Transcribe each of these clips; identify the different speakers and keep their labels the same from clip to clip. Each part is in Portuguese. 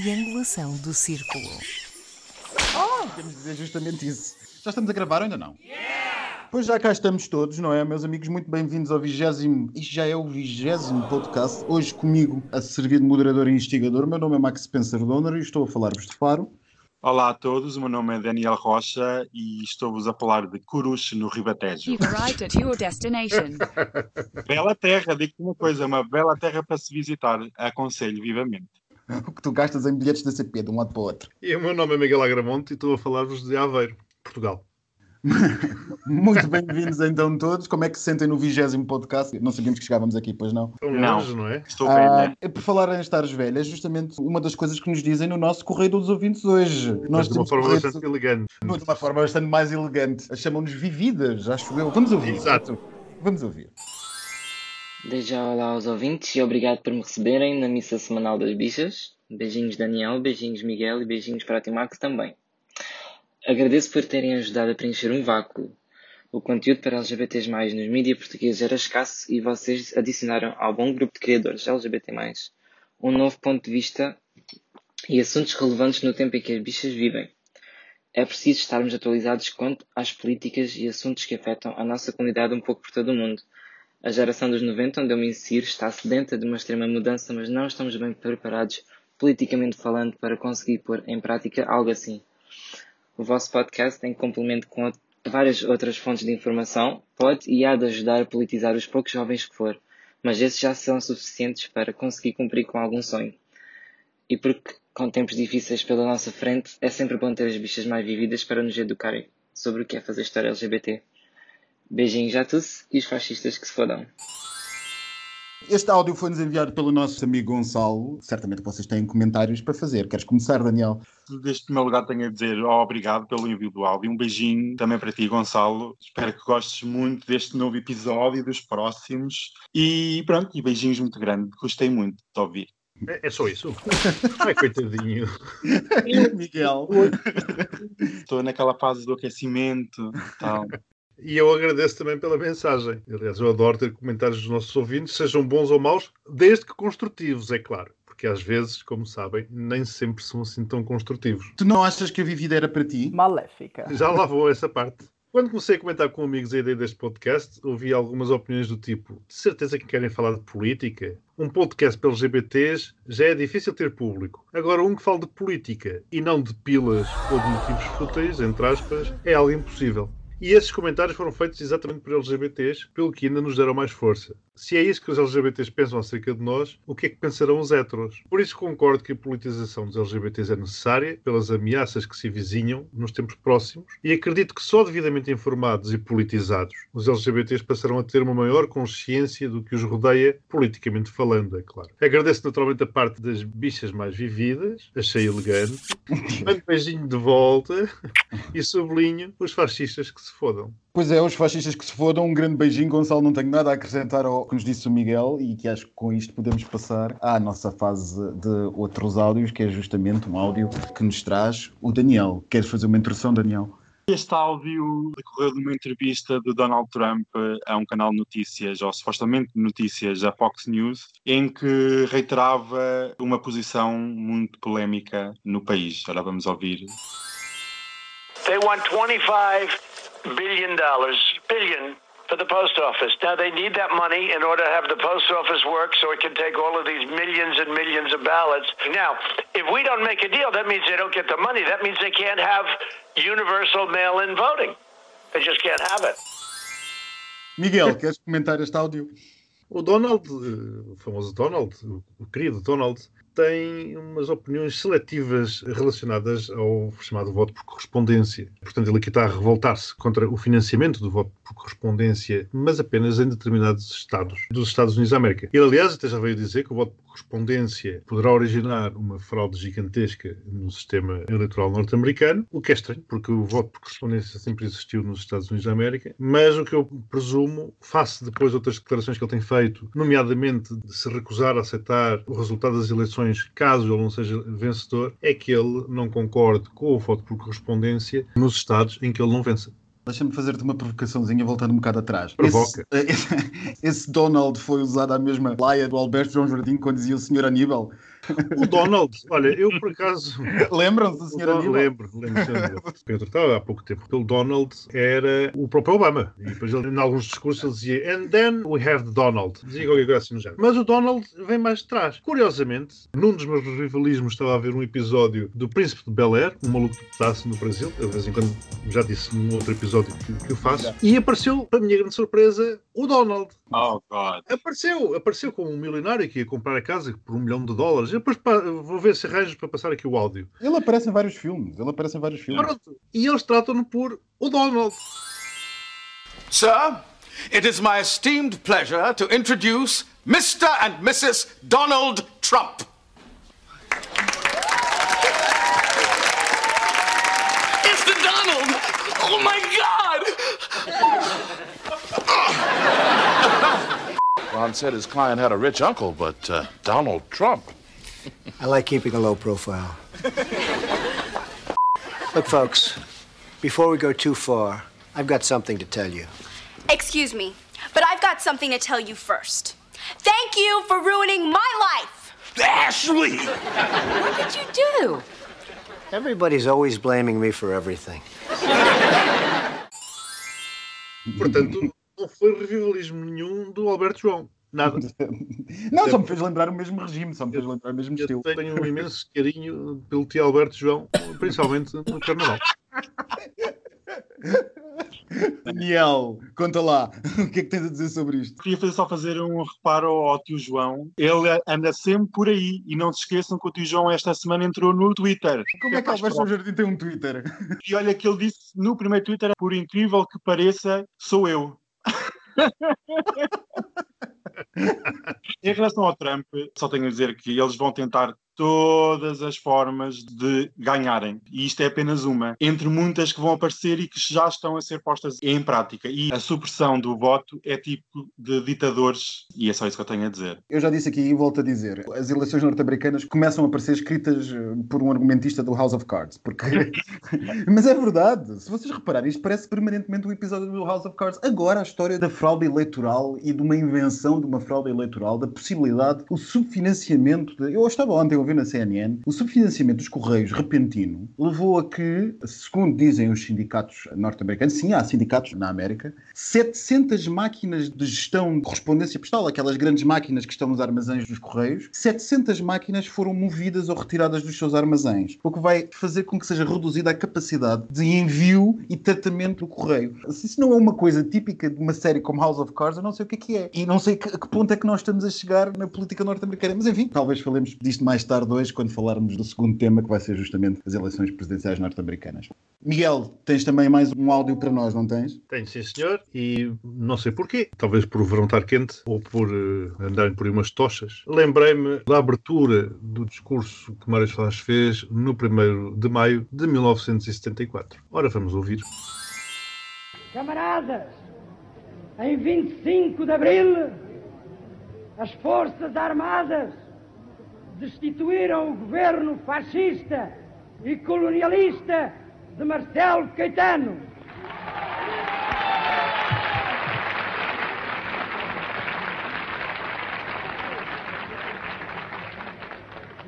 Speaker 1: triangulação do círculo.
Speaker 2: Ah, temos de dizer justamente isso. Já estamos a gravar ou ainda não? Pois já cá estamos todos, não é, meus amigos? Muito bem-vindos ao vigésimo, isto já é o vigésimo podcast. Hoje comigo a servir de moderador e instigador. Meu nome é Max Spencer Donner e estou a falar-vos de Faro.
Speaker 3: Olá a todos, o meu nome é Daniel Rocha e estou-vos a falar de Coruche no Ribatejo.
Speaker 4: You've arrived at your destination.
Speaker 3: Bela terra, digo-te uma coisa, uma bela terra para se visitar, aconselho vivamente.
Speaker 2: O que tu gastas em bilhetes da CP de um lado para o outro.
Speaker 5: E o meu nome é Miguel Agramonte e estou a falar-vos de Aveiro, Portugal.
Speaker 2: Muito bem-vindos então todos. Como é que se sentem no vigésimo podcast? Não sabíamos que chegávamos aqui, pois não?
Speaker 3: Não.
Speaker 5: não é?
Speaker 3: Estou
Speaker 2: Ah,
Speaker 3: velha.
Speaker 2: por falar em estar velha, é justamente uma das coisas que nos dizem no nosso Correio dos Ouvintes hoje.
Speaker 5: Mas de uma forma bastante elegante.
Speaker 2: de uma forma bastante mais elegante. Chamam-nos vividas, acho eu. Vamos ouvir.
Speaker 5: Exato.
Speaker 2: Vamos ouvir.
Speaker 6: Desde já olá aos ouvintes e obrigado por me receberem na missa semanal das bichas. Beijinhos Daniel, beijinhos Miguel e beijinhos para Timax também. Agradeço por terem ajudado a preencher um vácuo. O conteúdo para LGBTs+, nos mídias portugueses era escasso e vocês adicionaram ao bom grupo de criadores LGBT+, um novo ponto de vista e assuntos relevantes no tempo em que as bichas vivem. É preciso estarmos atualizados quanto às políticas e assuntos que afetam a nossa comunidade um pouco por todo o mundo. A geração dos 90, onde eu me insiro, está sedenta de uma extrema mudança, mas não estamos bem preparados, politicamente falando, para conseguir pôr em prática algo assim. O vosso podcast, em complemento com várias outras fontes de informação, pode e há de ajudar a politizar os poucos jovens que for, mas esses já são suficientes para conseguir cumprir com algum sonho. E porque, com tempos difíceis pela nossa frente, é sempre bom ter as bichas mais vividas para nos educarem sobre o que é fazer história LGBT. Beijinhos a todos e os fascistas que se fodam.
Speaker 2: Este áudio foi-nos enviado pelo nosso amigo Gonçalo. Certamente vocês têm comentários para fazer. Queres começar, Daniel?
Speaker 3: Deste primeiro lugar tenho a dizer oh, obrigado pelo envio do áudio. Um beijinho também para ti, Gonçalo. Espero que gostes muito deste novo episódio e dos próximos. E pronto, e beijinhos muito grandes. Gostei muito de ouvir.
Speaker 5: É, é só isso. Ai, coitadinho.
Speaker 2: Miguel.
Speaker 3: Estou naquela fase do aquecimento e tal.
Speaker 5: E eu agradeço também pela mensagem. Aliás, eu adoro ter comentários dos nossos ouvintes, sejam bons ou maus, desde que construtivos, é claro. Porque às vezes, como sabem, nem sempre são assim tão construtivos.
Speaker 2: Tu não achas que a vivida era para ti?
Speaker 7: Maléfica.
Speaker 5: Já lá vou essa parte. Quando comecei a comentar com amigos a ideia deste podcast, ouvi algumas opiniões do tipo: de certeza que querem falar de política? Um podcast para LGBTs já é difícil ter público. Agora, um que fale de política e não de pilas ou de motivos fúteis, entre aspas, é algo impossível. E esses comentários foram feitos exatamente por LGBTs, pelo que ainda nos deram mais força. Se é isso que os LGBTs pensam acerca de nós, o que é que pensarão os heteros? Por isso concordo que a politização dos LGBTs é necessária, pelas ameaças que se vizinham nos tempos próximos, e acredito que só devidamente informados e politizados, os LGBTs passarão a ter uma maior consciência do que os rodeia, politicamente falando, é claro. Agradeço naturalmente a parte das bichas mais vividas, achei elegante, mando beijinho de volta e sublinho os fascistas que se fodam.
Speaker 2: Pois é, os fascistas que se fodam. Um grande beijinho, Gonçalo. Não tenho nada a acrescentar ao que nos disse o Miguel e que acho que com isto podemos passar à nossa fase de outros áudios, que é justamente um áudio que nos traz o Daniel. Queres fazer uma introdução, Daniel?
Speaker 3: Este áudio decorreu de uma entrevista do Donald Trump a um canal de notícias, ou supostamente notícias, a Fox News, em que reiterava uma posição muito polémica no país. Agora vamos ouvir.
Speaker 8: They want $25 billion, dollars, billion billion for the post office. Now they need that money in order to have the post office work so it can take all of these millions and millions of ballots. Now, if we don't make a deal, that means they don't get the money. That means they can't have universal mail-in voting. They just can't have it.
Speaker 2: Miguel, queres comentar este áudio?
Speaker 5: O Donald, eh, o famoso Donald, o o querido Donald, tem umas opiniões seletivas relacionadas ao chamado voto por correspondência. Portanto, ele aqui está a revoltar-se contra o financiamento do voto por correspondência, mas apenas em determinados estados dos Estados Unidos da América. Ele, aliás, até já veio dizer que o voto por correspondência poderá originar uma fraude gigantesca no sistema eleitoral norte-americano, o que é estranho, porque o voto por correspondência sempre existiu nos Estados Unidos da América, mas o que eu presumo, face depois de outras declarações que ele tem feito, nomeadamente de se recusar a aceitar o resultado das eleições caso ele não seja vencedor, é que ele não concorde com o voto por correspondência nos estados em que ele não vença.
Speaker 2: Deixa-me fazer-te uma provocações voltando um bocado atrás.
Speaker 5: Provoca.
Speaker 2: Esse, esse Donald foi usado à mesma laia do Alberto João Jardim quando dizia o Sr. Aníbal.
Speaker 5: O Donald, olha, eu por acaso.
Speaker 2: Lembram-se da senhora
Speaker 5: Don-
Speaker 2: Dilma?
Speaker 5: Lembro, lembro. Eu tratava há pouco tempo. Pelo Donald era o próprio Obama. E depois ele, em alguns discursos, ele dizia: And then we have the Donald. Dizia qualquer coisa assim no género. Mas o Donald vem mais de trás. Curiosamente, num dos meus rivalismos estava a ver um episódio do Príncipe de Bel Air, um maluco de pedaço no Brasil. Eu, de vez em quando, já disse num outro episódio que, que eu faço. E apareceu, para a minha grande surpresa, o Donald.
Speaker 9: Oh, God.
Speaker 5: Apareceu, apareceu como um milionário que ia comprar a casa por um milhão de dólares. Eu depois pá, vou ver se arranjo para passar aqui o áudio.
Speaker 2: Ele aparece em vários filmes. Ele aparece em vários filmes.
Speaker 5: Pronto. E eles tratam-no por o Donald.
Speaker 7: Sir, it is my esteemed pleasure to introduce Mr. and Mrs. Donald Trump. It's the Donald! Oh my God!
Speaker 10: Ron said his client had a rich uncle, but uh, Donald Trump.
Speaker 11: I like keeping a low profile. Look, folks, before we go too far, I've got something to tell you.
Speaker 12: Excuse me, but I've got something to tell you first. Thank you for ruining my life.
Speaker 7: Ashley!
Speaker 12: What did you do?
Speaker 11: Everybody's always blaming me for everything.
Speaker 5: Portanto, não foi revivalismo nenhum do Alberto João. Nada.
Speaker 2: Não, só me fez lembrar o mesmo regime, só me fez lembrar o mesmo
Speaker 5: Eu
Speaker 2: estilo.
Speaker 5: tenho um imenso carinho pelo tio Alberto João, principalmente no Carnaval.
Speaker 2: Daniel, conta lá, o que é que tens a dizer sobre isto?
Speaker 9: Queria fazer, só fazer um reparo ao tio João. Ele anda sempre por aí. E não se esqueçam que o tio João esta semana entrou no Twitter.
Speaker 2: Como é que Alberto João
Speaker 9: próximo.
Speaker 2: Jardim tem um Twitter?
Speaker 9: E olha que ele disse no primeiro Twitter, por incrível que pareça, sou eu. em relação ao Trump, só tenho a dizer que eles vão tentar todas as formas de ganharem. E isto é apenas uma, entre muitas que vão aparecer e que já estão a ser postas em prática. E a supressão do voto é tipo de ditadores, e é só isso que eu tenho a dizer.
Speaker 2: Eu já disse aqui e volto a dizer, as eleições norte-americanas começam a parecer escritas eh, por um argumentista do House of Cards, porque... Mas é verdade, se vocês repararem, isto parece permanentemente um episódio do House of Cards. Agora a história da fraude eleitoral e de uma invenção de uma fraude eleitoral, da possibilidade, o subfinanciamento, de... eu estava ontem ouvir na CNN, o subfinanciamento dos Correios repentino levou a que, segundo dizem os sindicatos norte-americanos, sim, há sindicatos na América, 700 máquinas de gestão de correspondência postal, aquelas grandes máquinas que estão nos armazéns dos Correios, 700 máquinas foram movidas ou retiradas dos seus armazéns, o que vai fazer com que seja reduzida a capacidade de envio e tratamento do Correio. Se isso não é uma coisa típica de uma série como House of Cards, eu não sei o que é que é. E não sei a que ponto é que nós estamos a chegar na política norte-americana. Mas enfim, talvez falemos disto mais tarde hoje, quando falarmos do segundo tema, que vai ser justamente as eleições presidenciais norte-americanas. Miguel, tens também mais um áudio para nós, não tens?
Speaker 5: Tenho, sim, senhor, e não sei porquê. Talvez por o verão estar quente ou por eh, andarem por aí umas tochas. Lembrei-me da abertura do discurso que Mário Soares fez no 1 de maio de 1974. Ora, vamos ouvir.
Speaker 13: Camaradas, em 25 de abril, as Forças Armadas destituíram o governo fascista e colonialista de Marcelo Caetano.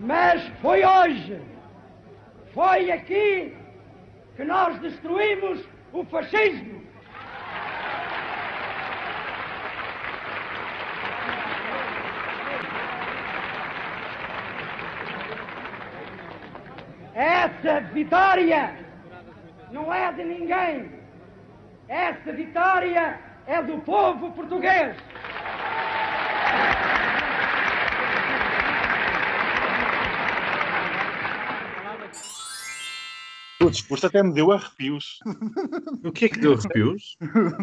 Speaker 13: Mas foi hoje, foi aqui que nós destruímos o fascismo. Essa vitória não é de ninguém. Essa vitória é do povo português.
Speaker 9: O discurso até me deu arrepios.
Speaker 5: O que é que deu arrepios?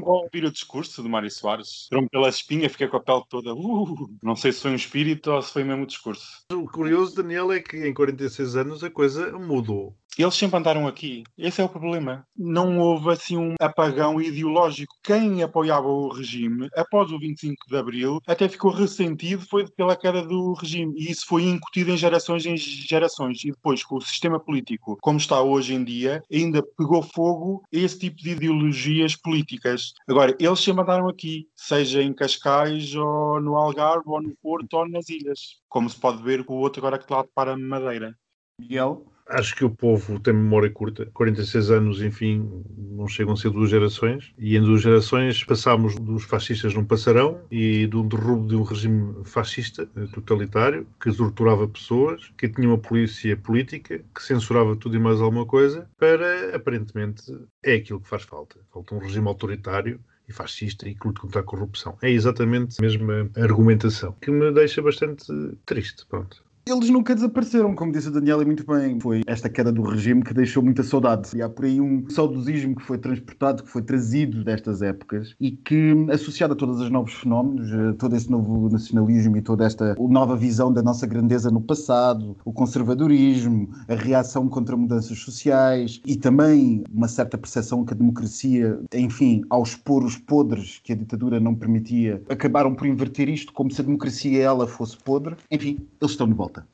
Speaker 9: Ao ouvir o discurso do Mário Soares, entrou-me pela espinha, fiquei com a pele toda. Uh, não sei se foi um espírito ou se foi mesmo o discurso.
Speaker 5: O curioso, Daniel, é que em 46 anos a coisa mudou.
Speaker 3: Eles sempre andaram aqui. Esse é o problema. Não houve assim um apagão ideológico. Quem apoiava o regime, após o 25 de Abril, até ficou ressentido foi pela queda do regime. E isso foi incutido em gerações em gerações. E depois, com o sistema político como está hoje em dia, ainda pegou fogo esse tipo de ideologias políticas. Agora, eles sempre andaram aqui, seja em Cascais, ou no Algarve, ou no Porto, ou nas ilhas. Como se pode ver com o outro agora que está para Madeira.
Speaker 2: Miguel?
Speaker 5: Acho que o povo tem memória curta. 46 anos, enfim, não chegam a ser duas gerações. E em duas gerações passámos dos fascistas num passarão e do derrubo de um regime fascista, eh, totalitário, que torturava pessoas, que tinha uma polícia política, que censurava tudo e mais alguma coisa, para, aparentemente, é aquilo que faz falta. Falta um regime autoritário e fascista e que luta contra a corrupção. É exatamente a mesma argumentação, que me deixa bastante triste. Pronto.
Speaker 2: Eles nunca desapareceram, como disse o Daniel e muito bem. Foi esta queda do regime que deixou muita saudade. E há por aí um saudosismo que foi transportado, que foi trazido destas épocas e que, associado a todos os novos fenómenos, a todo esse novo nacionalismo e toda esta nova visão da nossa grandeza no passado, o conservadorismo, a reação contra mudanças sociais e também uma certa percepção que a democracia, enfim, ao expor os podres que a ditadura não permitia, acabaram por inverter isto como se a democracia ela fosse podre. Enfim, eles estão de volta volta.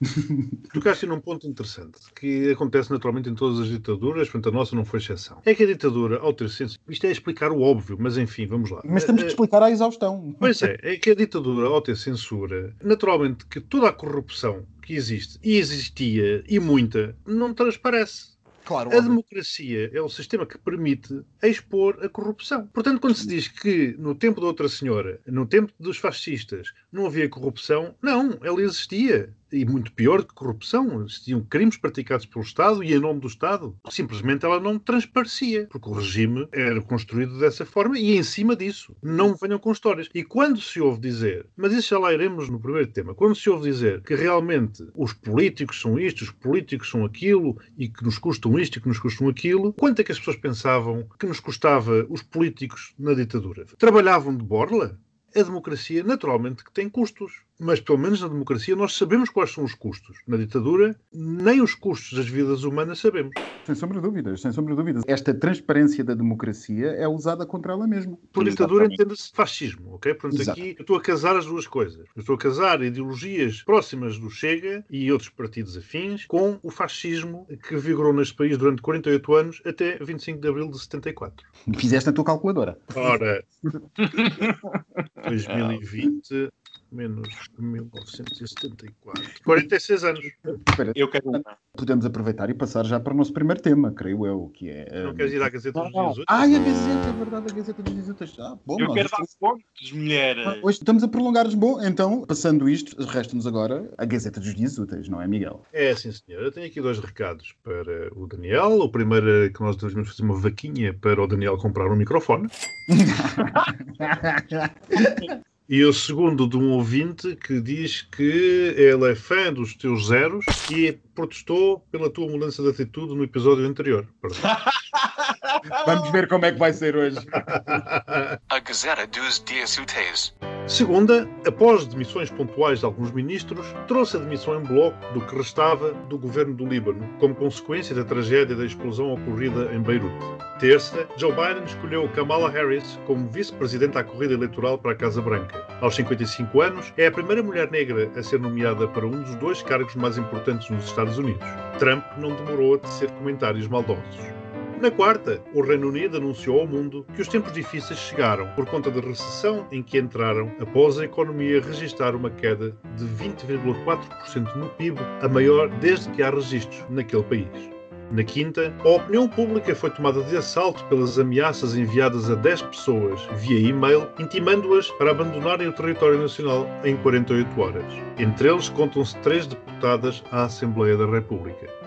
Speaker 5: Tocaste num ponto interessante, que acontece naturalmente em todas as ditaduras, portanto a nossa não foi exceção. É que a ditadura, ao ter senso, isto é explicar o óbvio, mas enfim, vamos lá.
Speaker 2: Mas temos que explicar à exaustão.
Speaker 5: Pois é, é que a ditadura, ao ter censura, naturalmente que toda a corrupção que existe, e existia, e muita, não transparece.
Speaker 2: Claro,
Speaker 5: a democracia é o sistema que permite expor a corrupção. Portanto, quando se diz que no tempo da outra senhora, no tempo dos fascistas, não havia corrupção, não, ela existia e muito pior que corrupção. Existiam crimes praticados pelo Estado e em nome do Estado. Simplesmente ela não transparecia, porque o regime era construído dessa forma e em cima disso. Não venham com histórias. E quando se ouve dizer, mas isso já lá iremos no primeiro tema, quando se ouve dizer que realmente os políticos são isto, os políticos são aquilo e que nos custam isto e que nos custam aquilo, quanto é que as pessoas pensavam que nos custava os políticos na ditadura? Trabalhavam de borla? A democracia, naturalmente, que tem custos mas pelo menos na democracia nós sabemos quais são os custos. Na ditadura, nem os custos das vidas humanas sabemos.
Speaker 2: Sem sombra de dúvidas, sem sombra de dúvidas. Esta transparência da democracia é usada contra ela mesma.
Speaker 5: Por ditadura entende-se fascismo, ok? Portanto, Exato. aqui eu estou a casar as duas coisas. Eu estou a casar ideologias próximas do Chega e outros partidos afins com o fascismo que vigorou neste país durante 48 anos até 25 de abril de 74.
Speaker 2: Fizeste a tua calculadora.
Speaker 5: Ora, 2020 menos 1974. 46 anos.
Speaker 2: Espera, eu quero Podemos aproveitar e passar já para o nosso primeiro tema, creio eu, que é.
Speaker 5: Não queres ir à Gazeta dos Dias Úteis?
Speaker 2: Ah, a Gazeta, é verdade, a Gazeta dos Dias Úteis. Ah, bom,
Speaker 3: eu quero dar pontos, mulher.
Speaker 2: Ah, hoje estamos a prolongar-nos. Bom, então, passando isto, resta-nos agora a Gazeta dos Dias Úteis, não é, Miguel?
Speaker 5: É, sim, senhor. Eu tenho aqui dois recados para o Daniel. O primeiro é que nós devemos fazer uma vaquinha para o Daniel comprar um microfone. E o segundo de um ouvinte que diz que ele é fã dos teus zeros e protestou pela tua mudança de atitude no episódio anterior.
Speaker 2: Vamos ver como é que vai ser hoje.
Speaker 14: A Gazeta dos Dias Úteis.
Speaker 5: Segunda, após demissões pontuais de alguns ministros, trouxe a demissão em bloco do que restava do governo do Líbano, como consequência da tragédia da explosão ocorrida em Beirute. Terça, Joe Biden escolheu Kamala Harris como vice-presidente à corrida eleitoral para a Casa Branca. Aos 55 anos, é a primeira mulher negra a ser nomeada para um dos dois cargos mais importantes nos Estados Unidos. Trump não demorou a tecer comentários maldosos. Na quarta, o Reino Unido anunciou ao mundo que os tempos difíceis chegaram por conta da recessão em que entraram após a economia registrar uma queda de 20,4% no PIB, a maior desde que há registros naquele país. Na quinta, a opinião pública foi tomada de assalto pelas ameaças enviadas a 10 pessoas via e-mail, intimando-as para abandonarem o território nacional em 48 horas. Entre eles contam-se três deputadas à Assembleia da República.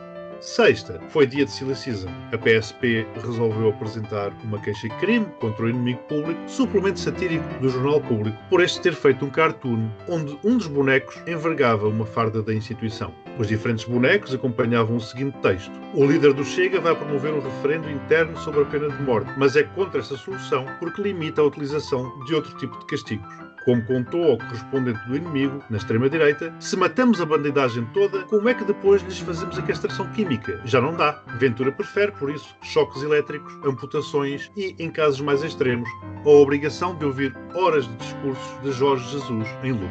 Speaker 5: Sexta, foi dia de Season. A PSP resolveu apresentar uma queixa-crime contra o inimigo público, suplemento satírico do jornal público, por este ter feito um cartoon onde um dos bonecos envergava uma farda da instituição. Os diferentes bonecos acompanhavam o seguinte texto: O líder do Chega vai promover um referendo interno sobre a pena de morte, mas é contra essa solução porque limita a utilização de outro tipo de castigos. Como contou ao correspondente do inimigo, na extrema-direita, se matamos a bandidagem toda, como é que depois lhes fazemos a castração química? Já não dá. Ventura prefere, por isso, choques elétricos, amputações e, em casos mais extremos, a obrigação de ouvir horas de discursos de Jorge Jesus em loop.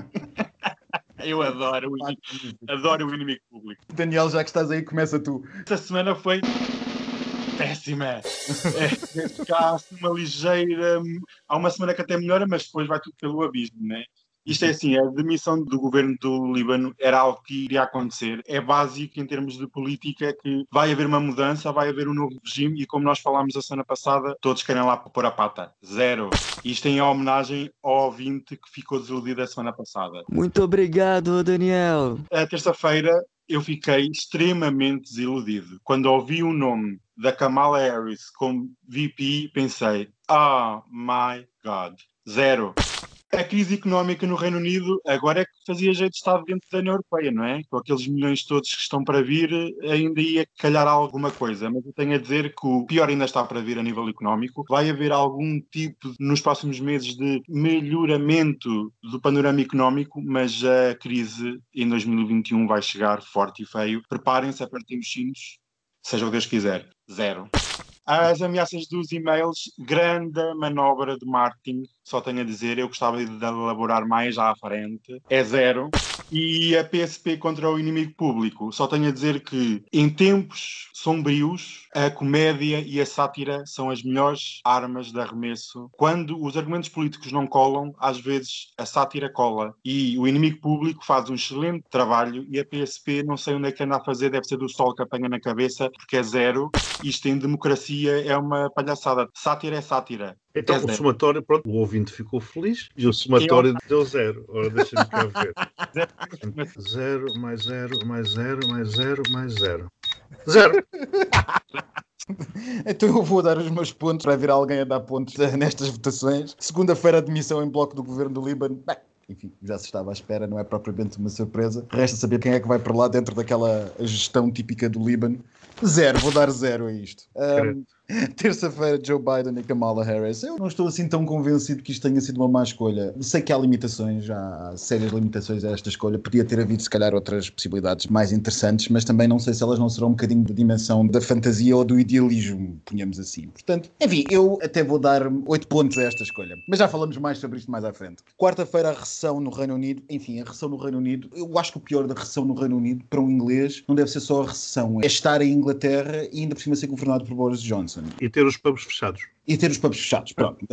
Speaker 9: Eu adoro o, inimigo, adoro o inimigo público.
Speaker 2: Daniel, já que estás aí, começa tu.
Speaker 9: Esta semana foi péssima. É, cá uma ligeira. Há uma semana que até melhora, mas depois vai tudo pelo abismo, né? Isto é assim, a demissão do governo do Líbano era algo que iria acontecer. É básico em termos de política que vai haver uma mudança, vai haver um novo regime e como nós falámos a semana passada, todos querem lá pôr a pata. Zero. Isto em homenagem ao ouvinte que ficou desiludido a semana passada.
Speaker 15: Muito obrigado, Daniel.
Speaker 9: A terça-feira eu fiquei extremamente desiludido. Quando ouvi o nome da Kamala Harris como VP, pensei, oh my God, zero. A crise económica no Reino Unido agora é que fazia jeito de estar dentro da União Europeia, não é? Com aqueles milhões todos que estão para vir, ainda ia calhar alguma coisa. Mas eu tenho a dizer que o pior ainda está para vir a nível económico. Vai haver algum tipo, nos próximos meses, de melhoramento do panorama económico, mas a crise em 2021 vai chegar forte e feio. Preparem-se, apertem os cintos, seja o que Deus quiser. Zero. As ameaças dos e-mails, grande manobra de marketing, só tenho a dizer, eu gostava de elaborar mais à frente, é zero. E a PSP contra o inimigo público, só tenho a dizer que em tempos sombrios, a comédia e a sátira são as melhores armas de arremesso. Quando os argumentos políticos não colam, às vezes a sátira cola. E o inimigo público faz um excelente trabalho e a PSP não sei onde é que anda a fazer, deve ser do sol que apanha na cabeça, porque é zero. Isto em democracia é uma palhaçada. Sátira é sátira.
Speaker 5: Então,
Speaker 9: é
Speaker 5: o
Speaker 9: zero.
Speaker 5: somatório, pronto, o ouvinte ficou feliz e o somatório deu zero. Ora, deixa-me cá ver. Zero, mais zero, mais zero, mais zero, mais zero. Zero!
Speaker 2: Então eu vou dar os meus pontos para vir alguém a dar pontos nestas votações. Segunda-feira, admissão em bloco do governo do Líbano. Bem, enfim, já se estava à espera, não é propriamente uma surpresa. Resta saber quem é que vai para lá dentro daquela gestão típica do Líbano. Zero, vou dar zero a isto. Um, Terça-feira, Joe Biden e Kamala Harris. Eu não estou assim tão convencido que isto tenha sido uma má escolha. Sei que há limitações, há sérias limitações a esta escolha. Podia ter havido, se calhar, outras possibilidades mais interessantes, mas também não sei se elas não serão um bocadinho da dimensão da fantasia ou do idealismo, ponhamos assim. Portanto, enfim, eu até vou dar 8 pontos a esta escolha. Mas já falamos mais sobre isto mais à frente. Quarta-feira, a recessão no Reino Unido. Enfim, a recessão no Reino Unido. Eu acho que o pior da recessão no Reino Unido, para um inglês, não deve ser só a recessão. É estar em Inglaterra e ainda por cima ser governado por Boris Johnson.
Speaker 5: E ter os pubs fechados.
Speaker 2: E ter os pubs fechados, pronto.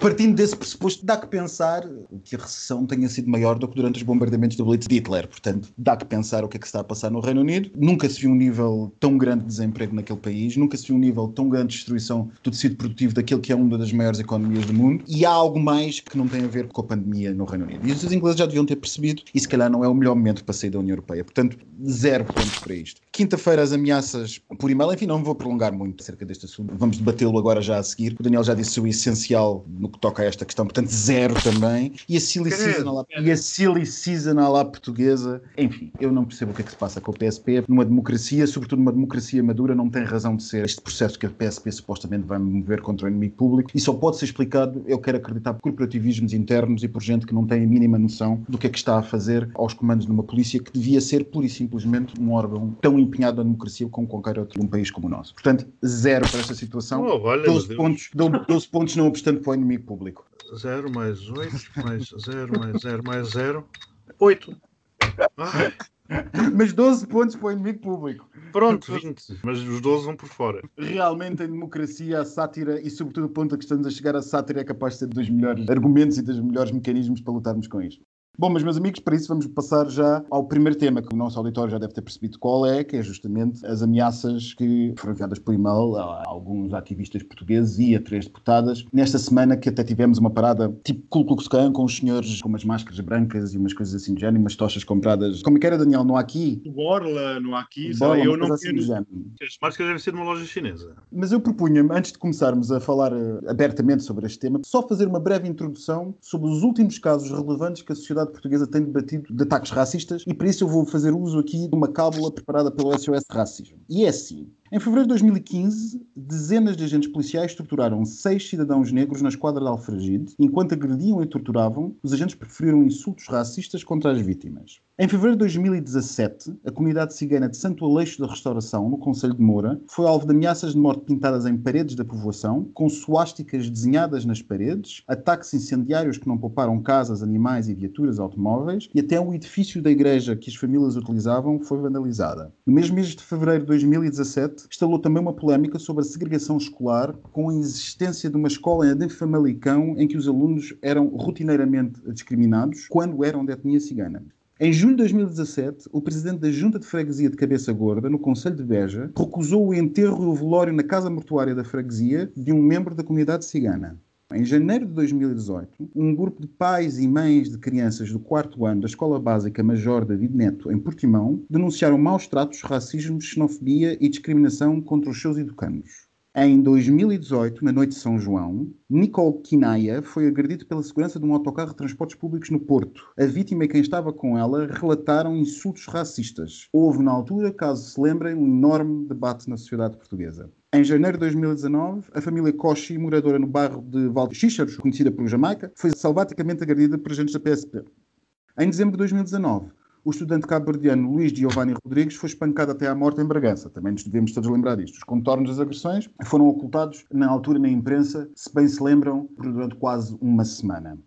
Speaker 2: Partindo desse pressuposto, dá que pensar que a recessão tenha sido maior do que durante os bombardeamentos do Blitz de Hitler. Portanto, dá que pensar o que é que está a passar no Reino Unido. Nunca se viu um nível tão grande de desemprego naquele país, nunca se viu um nível tão grande de destruição do tecido produtivo daquele que é uma das maiores economias do mundo. E há algo mais que não tem a ver com a pandemia no Reino Unido. E os ingleses já deviam ter percebido, e se calhar não é o melhor momento para sair da União Europeia. Portanto, zero pontos para isto. Quinta-feira, as ameaças por e-mail. Enfim, não me vou prolongar muito acerca deste assunto. Vamos debatê-lo agora já a seguir. O Daniel já disse o essencial no que toca a esta questão, portanto, zero também. E a Silly Season e a Silly Season à lá portuguesa. Enfim, eu não percebo o que é que se passa com o PSP. Numa democracia, sobretudo numa democracia madura, não tem razão de ser este processo que a PSP supostamente vai mover contra o inimigo público. E só pode ser explicado, eu quero acreditar, por corporativismos internos e por gente que não tem a mínima noção do que é que está a fazer aos comandos de uma polícia que devia ser, pura e simplesmente, um órgão tão empenhado na democracia como qualquer outro um país como o nosso. Portanto, zero para esta situação.
Speaker 5: Oh, olha,
Speaker 2: 12
Speaker 5: meu
Speaker 2: pontos, 12 pontos não obstante para o inimigo público.
Speaker 5: 0 mais 8, mais 0, mais 0, mais 0. 8. Ah,
Speaker 2: Mas 12 pontos para o inimigo público.
Speaker 5: pronto, 20. Mas os 12 vão por fora.
Speaker 2: Realmente, em democracia, a sátira e, sobretudo, o ponto a que estamos a chegar, a sátira é capaz de ser dos melhores argumentos e dos melhores mecanismos para lutarmos com isto. Bom, mas meus amigos, para isso vamos passar já ao primeiro tema, que o nosso auditório já deve ter percebido qual é, que é justamente as ameaças que foram enviadas por e-mail a alguns ativistas portugueses e a três deputadas. Nesta semana que até tivemos uma parada tipo Ku Klux Klan, com os senhores com umas máscaras brancas e umas coisas assim do género, umas tochas compradas. Como é que era, Daniel? Não há aqui?
Speaker 9: Borla, não há aqui.
Speaker 2: Borla,
Speaker 9: eu não
Speaker 2: assim
Speaker 9: quero.
Speaker 5: As máscaras devem ser de uma loja chinesa.
Speaker 2: Mas eu propunha-me, antes de começarmos a falar eh, abertamente sobre este tema, só fazer uma breve introdução sobre os últimos casos relevantes que a sociedade portuguesa tem debatido de ataques racistas e para isso eu vou fazer uso aqui de uma cábula preparada pelo SOS Racismo. E é assim. Em fevereiro de 2015, dezenas de agentes policiais torturaram seis cidadãos negros na esquadra de Alfragide. Enquanto agrediam e torturavam, os agentes preferiram insultos racistas contra as vítimas. Em fevereiro de 2017, a comunidade cigana de Santo Aleixo da Restauração, no Conselho de Moura, foi alvo de ameaças de morte pintadas em paredes da povoação, com suásticas desenhadas nas paredes, ataques incendiários que não pouparam casas, animais e viaturas automóveis, e até o edifício da igreja que as famílias utilizavam foi vandalizada. No mesmo mês de fevereiro de 2017, instalou também uma polémica sobre a segregação escolar, com a existência de uma escola em Famalicão em que os alunos eram rotineiramente discriminados quando eram de etnia cigana. Em junho de 2017, o presidente da Junta de Freguesia de Cabeça Gorda, no Conselho de Beja, recusou o enterro e o velório na casa mortuária da freguesia de um membro da comunidade cigana. Em janeiro de 2018, um grupo de pais e mães de crianças do quarto ano da Escola Básica Major David Neto, em Portimão, denunciaram maus tratos, racismo, xenofobia e discriminação contra os seus educandos. Em 2018, na noite de São João, Nicole Quinaia foi agredida pela segurança de um autocarro de transportes públicos no Porto. A vítima e quem estava com ela relataram insultos racistas. Houve, na altura, caso se lembrem, um enorme debate na sociedade portuguesa. Em janeiro de 2019, a família Koshi, moradora no bairro de Valdexíxaros, conhecida por Jamaica, foi salvaticamente agredida por agentes da PSP. Em dezembro de 2019, o estudante cabo-verdiano Luís Giovanni Rodrigues foi espancado até à morte em Bragança. Também nos devemos todos lembrar disto. Os contornos das agressões foram ocultados na altura na imprensa, se bem se lembram, durante quase uma semana.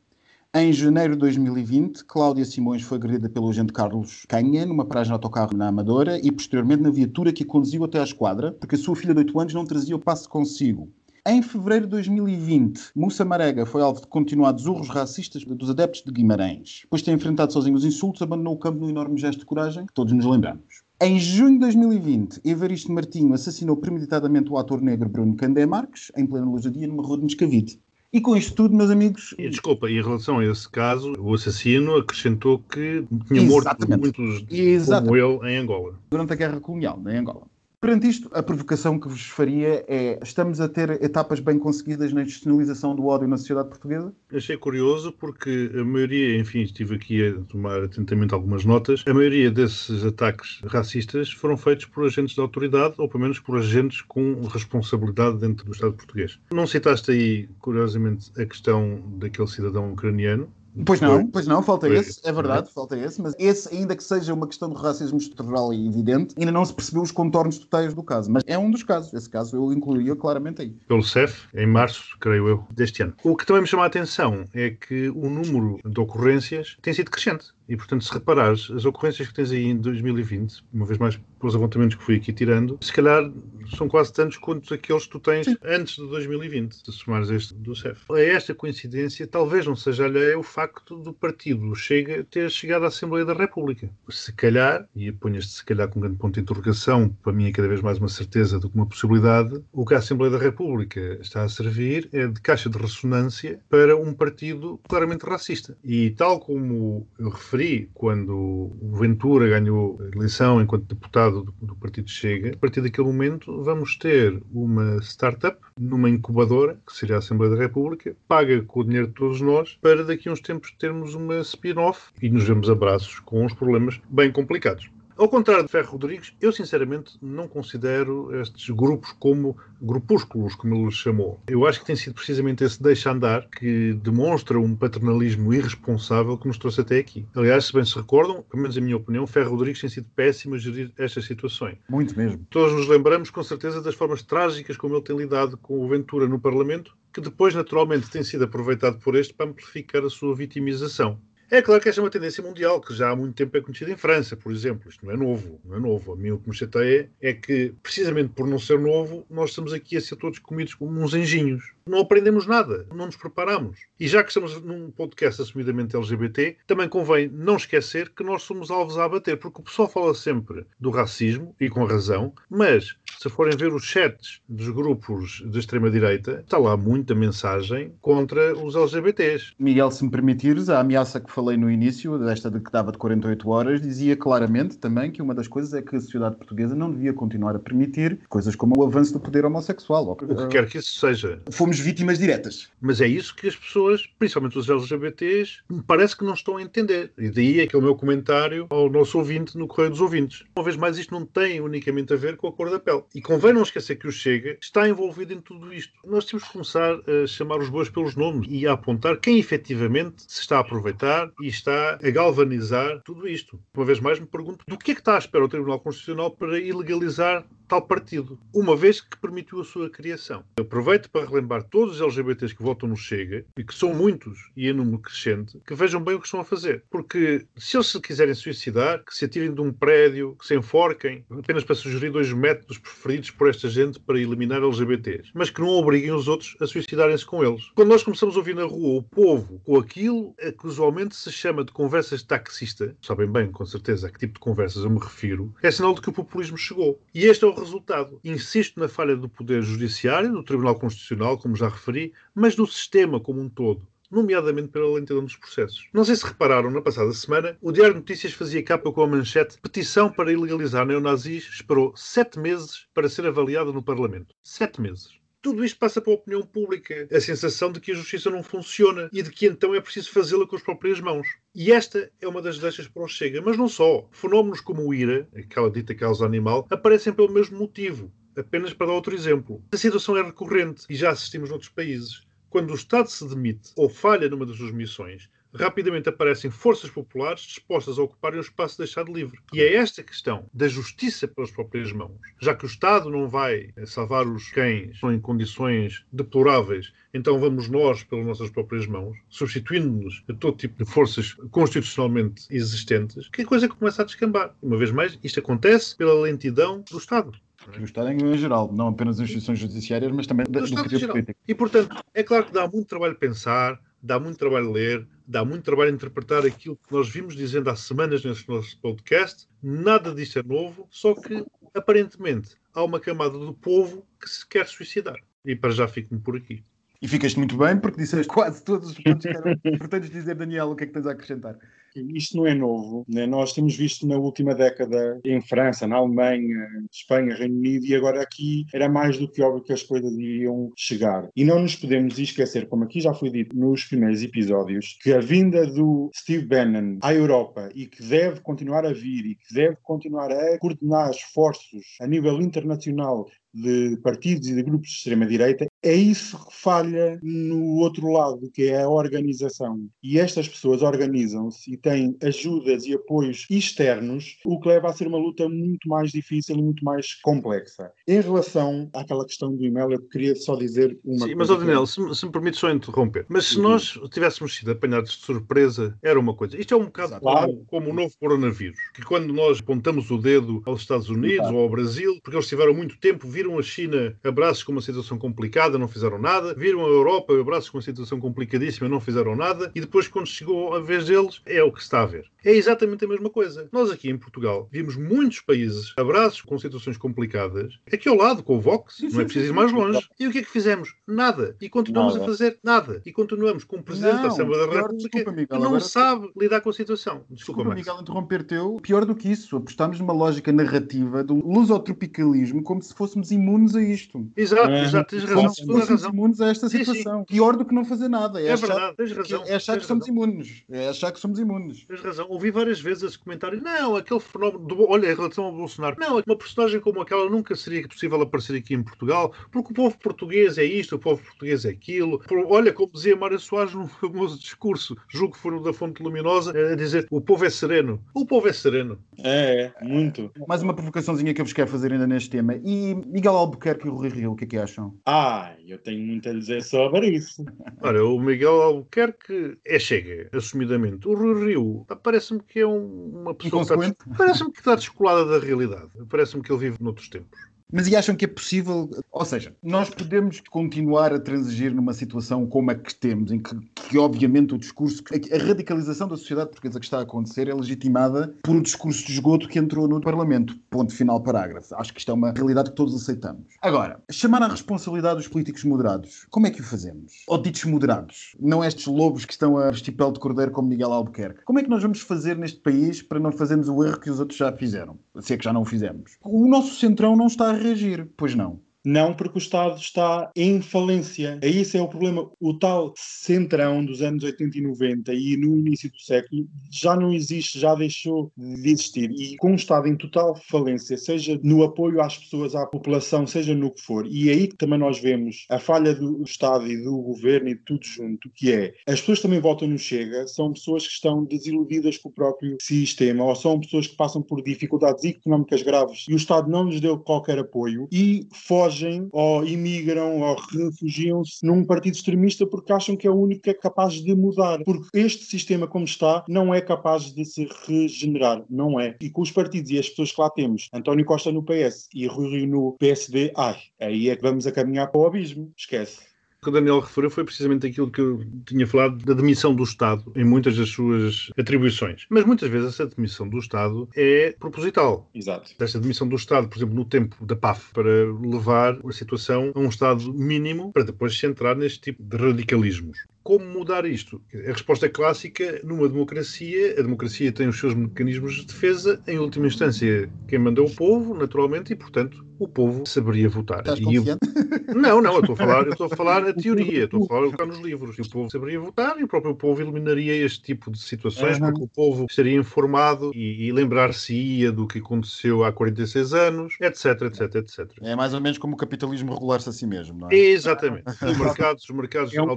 Speaker 2: Em janeiro de 2020, Cláudia Simões foi agredida pelo agente Carlos Canha numa paragem de autocarro na Amadora e posteriormente na viatura que a conduziu até à esquadra, porque a sua filha de 8 anos não trazia o passe consigo. Em fevereiro de 2020, Moussa Marega foi alvo de continuados urros racistas dos adeptos de Guimarães. Depois de ter enfrentado sozinho os insultos, abandonou o campo num enorme gesto de coragem, que todos nos lembramos. Em junho de 2020, Evaristo Martinho assassinou premeditadamente o ator negro Bruno Candé Marques, em plena luz do dia, numa rua de Mescavide. E com isto tudo, meus amigos.
Speaker 5: E, desculpa, e em relação a esse caso, o assassino acrescentou que tinha
Speaker 2: Exatamente.
Speaker 5: morto muitos
Speaker 2: Exatamente.
Speaker 5: como ele em Angola.
Speaker 2: Durante a Guerra Colonial, em Angola. Perante isto, a provocação que vos faria é: estamos a ter etapas bem conseguidas na institucionalização do ódio na sociedade portuguesa?
Speaker 5: Achei curioso porque a maioria, enfim, estive aqui a tomar atentamente algumas notas, a maioria desses ataques racistas foram feitos por agentes da autoridade, ou pelo menos por agentes com responsabilidade dentro do Estado português. Não citaste aí, curiosamente, a questão daquele cidadão ucraniano,
Speaker 2: Pois não, pois não, falta
Speaker 5: Foi.
Speaker 2: esse, é verdade, falta esse, mas esse, ainda que seja uma questão de racismo estrutural e evidente, ainda não se percebeu os contornos totais do caso. Mas é um dos casos, esse caso eu incluiria claramente aí.
Speaker 5: pelo CEF, em março, creio eu, deste ano. O que também me chama a atenção é que o número de ocorrências tem sido crescente. E, portanto, se reparares, as ocorrências que tens aí em 2020, uma vez mais pelos apontamentos que fui aqui tirando, se calhar são quase tantos quanto aqueles que tu tens antes de 2020, se somares este do CEF. A esta coincidência, talvez não seja alheia o facto do partido Chega ter chegado à Assembleia da República. Se calhar, e ponho este se calhar com um grande ponto de interrogação, para mim é cada vez mais uma certeza do que uma possibilidade, o que a Assembleia da República está a servir é de caixa de ressonância para um partido claramente racista. E tal como eu referi quando o Ventura ganhou a eleição enquanto deputado do, do Partido Chega, a partir daquele momento vamos ter uma startup numa incubadora, que seria a Assembleia da República, paga com o dinheiro de todos nós, para daqui a uns tempos termos uma spin-off e nos vemos abraços com uns problemas bem complicados. Ao contrário de Ferro Rodrigues, eu sinceramente não considero estes grupos como grupúsculos, como ele os chamou. Eu acho que tem sido precisamente esse deixa-andar que demonstra um paternalismo irresponsável que nos trouxe até aqui. Aliás, se bem se recordam, pelo menos a minha opinião, Ferro Rodrigues tem sido péssimo a gerir estas situações.
Speaker 2: Muito mesmo.
Speaker 5: Todos nos lembramos, com certeza, das formas trágicas como ele tem lidado com o Ventura no Parlamento, que depois, naturalmente, tem sido aproveitado por este para amplificar a sua vitimização. É claro que esta é uma tendência mundial, que já há muito tempo é conhecida em França, por exemplo. Isto não é novo, não é novo. A mim o que me chateia é que, precisamente por não ser novo, nós estamos aqui a ser todos comidos como uns anjinhos. Não aprendemos nada, não nos preparamos. E já que estamos num podcast assumidamente LGBT, também convém não esquecer que nós somos alvos a abater, porque o pessoal fala sempre do racismo, e com razão, mas se forem ver os chats dos grupos de extrema-direita, está lá muita mensagem contra os LGBTs.
Speaker 2: Miguel, se me permitires, a ameaça que falei no início, desta de que dava de 48 horas, dizia claramente também que uma das coisas é que a sociedade portuguesa não devia continuar a permitir coisas como o avanço do poder homossexual.
Speaker 5: O que quer que isso seja.
Speaker 2: Fomos vítimas diretas.
Speaker 5: Mas é isso que as pessoas, principalmente os LGBTs, me parece que não estão a entender. E daí é que é o meu comentário ao nosso ouvinte no Correio dos Ouvintes. Uma vez mais, isto não tem unicamente a ver com a cor da pele. E convém não esquecer que o Chega está envolvido em tudo isto. Nós temos que começar a chamar os bois pelos nomes e a apontar quem efetivamente se está a aproveitar e está a galvanizar tudo isto. Uma vez mais, me pergunto do que é que está à espera o Tribunal Constitucional para ilegalizar tal partido, uma vez que permitiu a sua criação. Aproveito para relembrar todos os LGBTs que votam no Chega, e que são muitos e em número crescente, que vejam bem o que estão a fazer. Porque se eles se quiserem suicidar, que se atirem de um prédio, que se enforquem, apenas para sugerir dois métodos preferidos por esta gente para eliminar LGBTs, mas que não obriguem os outros a suicidarem-se com eles. Quando nós começamos a ouvir na rua o povo com aquilo a que usualmente se chama de conversas de taxista, sabem bem com certeza a que tipo de conversas eu me refiro, é sinal de que o populismo chegou. E este é o resultado. Insisto na falha do Poder Judiciário, do Tribunal Constitucional, como já referi, mas do sistema como um todo nomeadamente pela lentidão dos processos. Não sei se repararam, na passada semana, o Diário de Notícias fazia capa com a manchete Petição para ilegalizar neonazis esperou sete meses para ser avaliada no Parlamento. Sete meses. Tudo isto passa para a opinião pública. A sensação de que a justiça não funciona e de que então é preciso fazê-la com as próprias mãos. E esta é uma das deixas para o Chega. Mas não só. Fenómenos como o IRA, aquela dita causa animal, aparecem pelo mesmo motivo. Apenas para dar outro exemplo. A situação é recorrente e já assistimos noutros países. Quando o Estado se demite ou falha numa das suas missões, rapidamente aparecem forças populares dispostas a ocuparem o espaço deixado livre. E é esta questão da justiça pelas próprias mãos. Já que o Estado não vai salvar os cães que estão em condições deploráveis, então vamos nós pelas nossas próprias mãos, substituindo-nos a todo tipo de forças constitucionalmente existentes, que a coisa começa a descambar. Uma vez mais, isto acontece pela lentidão do Estado.
Speaker 2: Do Estado em geral, não apenas as instituições judiciárias, mas também do, do poder político.
Speaker 5: E, portanto, é claro que dá muito trabalho pensar, dá muito trabalho ler, dá muito trabalho interpretar aquilo que nós vimos dizendo há semanas neste nosso podcast. Nada disso é novo, só que aparentemente há uma camada do povo que se quer suicidar. E para já fico-me por aqui.
Speaker 2: E ficaste muito bem porque disseste quase todos os pontos que eram importantes dizer, Daniel, o que é que tens a acrescentar?
Speaker 9: Isto não é novo. Né? Nós temos visto na última década em França, na Alemanha, Espanha, Reino Unido e agora aqui era mais do que óbvio que as coisas iriam chegar. E não nos podemos esquecer, como aqui já foi dito nos primeiros episódios, que a vinda do Steve Bannon à Europa e que deve continuar a vir e que deve continuar a coordenar esforços a nível internacional de partidos e de grupos de extrema-direita, é isso que falha no outro lado, que é a organização. E estas pessoas organizam-se e têm ajudas e apoios externos, o que leva a ser uma luta muito mais difícil e muito mais complexa. Em relação àquela questão do e-mail, eu queria só dizer uma
Speaker 5: Sim,
Speaker 9: coisa.
Speaker 5: mas, oh, Daniel, se, se me permite só interromper, mas se nós tivéssemos sido apanhados de surpresa, era uma coisa. Isto é um bocado
Speaker 9: Claro.
Speaker 5: como, como o novo coronavírus, que quando nós apontamos o dedo aos Estados Unidos
Speaker 9: Exato.
Speaker 5: ou ao Brasil, porque eles tiveram muito tempo, viram a China a braços com uma situação complicada, não fizeram nada, viram a Europa a braços com uma situação complicadíssima, não fizeram nada, e depois, quando chegou a vez deles, é o que se está a ver. É exatamente a mesma coisa. Nós aqui em Portugal vimos muitos países a braços com situações complicadas, aqui ao lado, com o Vox, não é preciso ir mais longe. E o que é que fizemos? Nada. E continuamos
Speaker 2: Nada.
Speaker 5: a fazer nada. E continuamos com um Presidente da
Speaker 2: Não,
Speaker 5: Assembleia da República
Speaker 2: desculpa, Miguel,
Speaker 5: que não
Speaker 2: agora-
Speaker 5: sabe lidar com a situação. Desculpa,
Speaker 2: Desculpa,
Speaker 5: Max.
Speaker 2: Miguel, interromper teu. Pior do que isso, apostámos numa lógica narrativa do lusotropicalismo como se fôssemos imunes a isto.
Speaker 5: Exato,
Speaker 9: Ah,
Speaker 5: exato, tens
Speaker 2: Como
Speaker 5: razão,
Speaker 2: se
Speaker 5: toda a
Speaker 2: fôssemos
Speaker 5: razão.
Speaker 2: imunes a esta
Speaker 5: Sim, sim.
Speaker 2: situação. Pior do que não fazer nada. É,
Speaker 5: É
Speaker 2: achar,
Speaker 5: verdade, tens razão.
Speaker 2: é achar que
Speaker 5: tens
Speaker 2: somos
Speaker 5: razão.
Speaker 2: imunes. É achar que somos imunes.
Speaker 5: Tens razão. Ouvi várias vezes esse comentário. Não, aquele fenómeno. Do... Olha, em relação ao Bolsonaro. Não, uma personagem como aquela nunca seria possível aparecer aqui em Portugal, porque o povo português é isto, o povo português é aquilo. Por- Olha, como dizia Mário Soares num famoso discurso, julgo que foi da Fonte Luminosa, a dizer o povo é sereno. O povo é sereno.
Speaker 9: É, é, muito.
Speaker 2: Mais uma provocaçãozinha que eu vos quero fazer ainda neste tema. E Miguel Albuquerque e o Rui Rio, o que é que acham?
Speaker 9: Ah, eu tenho muito a dizer sobre isso.
Speaker 5: Olha, o Miguel Albuquerque é chega, assumidamente. O Rui Rio pá, parece-me que é um- uma pessoa
Speaker 2: Inconsequente?
Speaker 5: parece-me que está descolada da realidade. Parece-me que ele vive noutros tempos.
Speaker 2: Mas e acham que é possível? Ou seja, nós podemos continuar a transigir numa situação como a que temos, em que, que obviamente o discurso, a radicalização da sociedade portuguesa que está a acontecer é legitimada por um discurso de esgoto que entrou no Parlamento. Ponto final, parágrafo. Acho que isto é uma realidade que todos aceitamos. Agora, chamar à responsabilidade os políticos moderados, como é que o fazemos? Ou ditos moderados, não estes lobos que estão a vestir pele de cordeiro como Miguel Albuquerque. Como é que nós vamos fazer neste país para não fazermos o erro que os outros já fizeram? Se é que já não o fizemos. O nosso centrão não está reagir, pois não.
Speaker 9: Não, porque o Estado está em falência. É isso é o problema. O tal centrão dos anos 80 e 90 e no início do século já não existe, já deixou de existir. E com o Estado em total falência, seja no apoio às pessoas, à população, seja no que for. E aí que também nós vemos a falha do Estado e do governo e de tudo junto, que é as pessoas também votam no Chega, são pessoas que estão desiludidas com o próprio sistema ou são pessoas que passam por dificuldades económicas graves e o Estado não lhes deu qualquer apoio e fogem ou imigram ou refugiam-se num partido extremista porque acham que é o único que é capaz de mudar. Porque este sistema, como está, não é capaz de se regenerar. Não é. E com os partidos e as pessoas que lá temos, António Costa no PS e Rui Rio no PSD, ai, aí é que vamos a caminhar para o abismo. Esquece.
Speaker 5: O que o Daniel referiu foi precisamente aquilo que eu tinha falado da demissão do Estado em muitas das suas atribuições. Mas muitas vezes essa demissão do Estado é proposital.
Speaker 9: Exato.
Speaker 5: Esta demissão do Estado, por exemplo, no tempo da PAF, para levar a situação a um estado mínimo para depois se entrar neste tipo de radicalismos. Como mudar isto? A resposta é clássica, numa democracia, a democracia tem os seus mecanismos de defesa, em última instância, quem manda é o povo, naturalmente, e, portanto, o povo saberia votar.
Speaker 2: Estás
Speaker 5: E
Speaker 2: confiante?
Speaker 5: eu- Não, não, eu estou a falar, eu estou a falar a teoria, estou a falar o que está nos livros. E o povo saberia votar e o próprio povo eliminaria este tipo de situações,
Speaker 2: Aham.
Speaker 5: porque o povo estaria informado e, e lembrar-se-ia do que aconteceu há 46 anos, etc, etc, etc.
Speaker 2: É mais ou menos como o capitalismo regular-se a si mesmo, não é?
Speaker 5: Exatamente. Os mercados, os mercados
Speaker 2: É um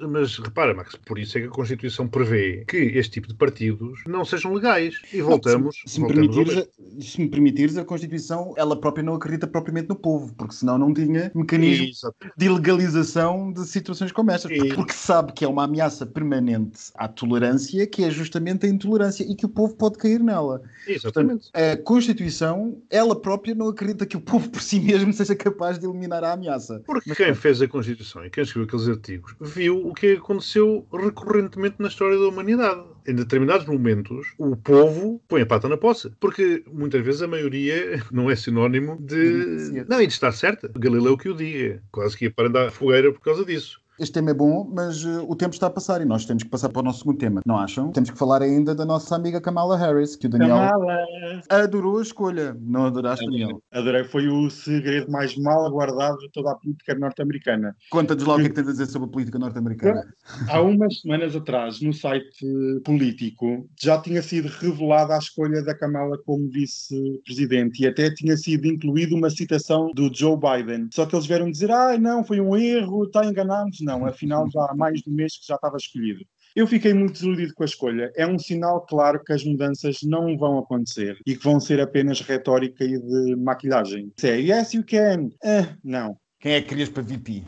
Speaker 5: Mas repara, Max, por isso é que a Constituição prevê que este tipo de partidos não sejam legais. E voltamos.
Speaker 2: Se, se me
Speaker 5: voltamos ao
Speaker 2: permitires, se me permitires, a Constituição, ela própria não acredita propriamente no povo, porque senão não tinha mecanismo de legalização de situações como estas, porque, porque sabe que é uma ameaça permanente à tolerância, que é justamente a intolerância, e que o povo pode cair nela.
Speaker 5: Exatamente.
Speaker 2: Portanto, a Constituição, ela própria não acredita que o povo por si mesmo seja capaz de eliminar a ameaça.
Speaker 5: Porque quem fez a Constituição e quem escreveu aqueles artigos viu o que aconteceu recorrentemente na história da humanidade. Em determinados momentos, o povo põe a pata na poça. Porque muitas vezes a maioria não é sinónimo de. Não, e de estar certa. Galileu que o diga. Quase que ia para andar fogueira por causa disso.
Speaker 2: Este tema é bom, mas eh, o tempo está a passar e nós temos que passar para o nosso segundo tema, não acham? Temos que falar ainda da nossa amiga Kamala Harris, que o Daniel
Speaker 9: Kamala.
Speaker 2: adorou a escolha. Não adoraste, Daniel?
Speaker 9: Adorei. Foi o segredo mais mal guardado de toda a política norte-americana.
Speaker 2: Conta-nos lá o que é que tens a dizer sobre a política norte-americana.
Speaker 9: Há umas semanas atrás, no site político, já tinha sido revelada a escolha da Kamala como vice-presidente e até tinha sido incluída uma citação do Joe Biden. Só que eles vieram dizer: ah, não, foi um erro, está enganado. Não, afinal já há mais de um mês que já estava escolhido. Eu fiquei muito desiludido com a escolha. É um sinal claro que as mudanças não vão acontecer e que vão ser apenas retórica e de maquilhagem. Se é yes, you can. Ah, não.
Speaker 2: Quem é que querias para VP?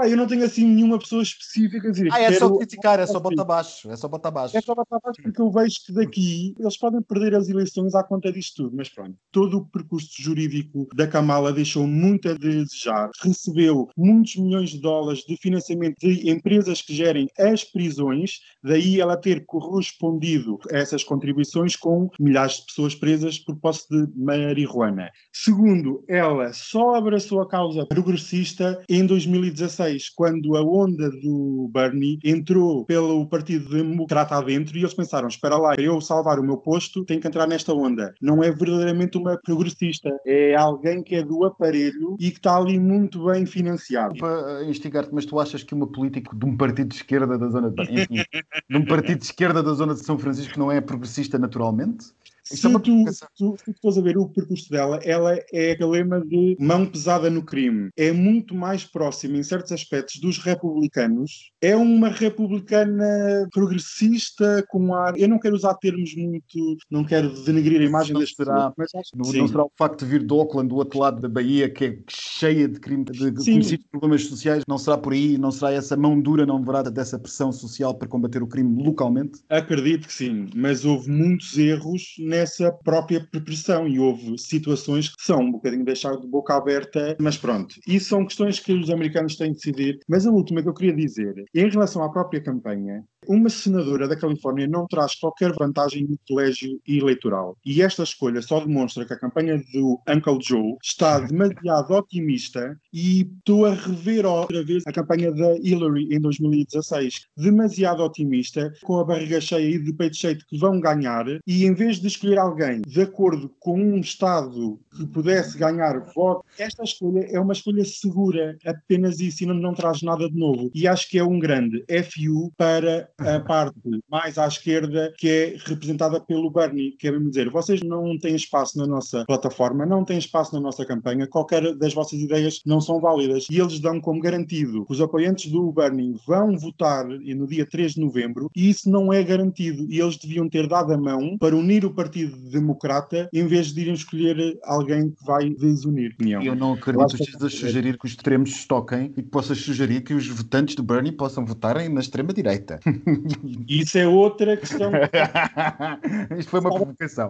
Speaker 9: Pá, eu não tenho assim nenhuma pessoa específica a dizer.
Speaker 2: Ah, é só criticar, é só botar abaixo. É só botar abaixo.
Speaker 9: É só botar abaixo porque eu vejo que daqui eles podem perder as eleições à conta disto tudo, mas pronto. Todo o percurso jurídico da Kamala deixou muito a desejar. Recebeu muitos milhões de dólares de financiamento de empresas que gerem as prisões, daí ela ter correspondido a essas contribuições com milhares de pessoas presas por posse de marihuana. Segundo, ela só abraçou a causa progressista em 2016, quando a onda do Bernie entrou pelo Partido Democrata adentro e eles pensaram: espera lá, eu salvar o meu posto, tenho que entrar nesta onda. Não é verdadeiramente uma progressista, é alguém que é do aparelho e que está ali muito bem financiado.
Speaker 2: Para instigar-te, mas tu achas que uma política de um partido de esquerda da zona de... Enfim, de um partido de esquerda da zona de São Francisco não é progressista naturalmente?
Speaker 9: Se tu, tu, tu estás a ver o percurso dela, ela é aquele lema de mão pesada no crime. É muito mais próxima, em certos aspectos, dos republicanos. É uma republicana progressista, com ar. Eu não quero usar termos muito. Não quero denegrir a imagem das
Speaker 2: será,
Speaker 9: pessoas, mas acho que
Speaker 2: não, não será o facto de vir de Auckland, do outro lado da Bahia, que é cheia de crime, de conhecidos problemas sociais, não será por aí, não será essa mão dura, não haverá dessa pressão social para combater o crime localmente?
Speaker 9: Acredito que sim, mas houve muitos erros essa própria pressão e houve situações que são um bocadinho deixar de boca aberta, mas pronto. Isso são questões que os americanos têm de decidir. Mas a última que eu queria dizer, em relação à própria campanha, uma senadora da Califórnia não traz qualquer vantagem no colégio eleitoral. E esta escolha só demonstra que a campanha do Uncle Joe está demasiado otimista e estou a rever outra vez a campanha da Hillary em 2016. Demasiado otimista, com a barriga cheia e de peito cheio de que vão ganhar, e em vez de escolher alguém de acordo com um Estado que pudesse ganhar voto, esta escolha é uma escolha segura, apenas isso, e não, não traz nada de novo. E acho que é um grande FU para a parte mais à esquerda, que é representada pelo Bernie, que é mesmo dizer, vocês não têm espaço na nossa plataforma, não têm espaço na nossa campanha, qualquer das vossas ideias não são válidas. E eles dão como garantido que os apoiantes do Bernie vão votar no dia 3 de novembro, e isso não é garantido. E eles deviam ter dado a mão para unir o Partido Democrata, em vez de irem escolher alguém que vai desunir.
Speaker 2: Eu não acredito que estás a sugerir que os extremos se toquem e que possas sugerir que os votantes do Bernie possam votarem na extrema-direita.
Speaker 9: Isso é outra questão.
Speaker 2: isto foi uma provocação.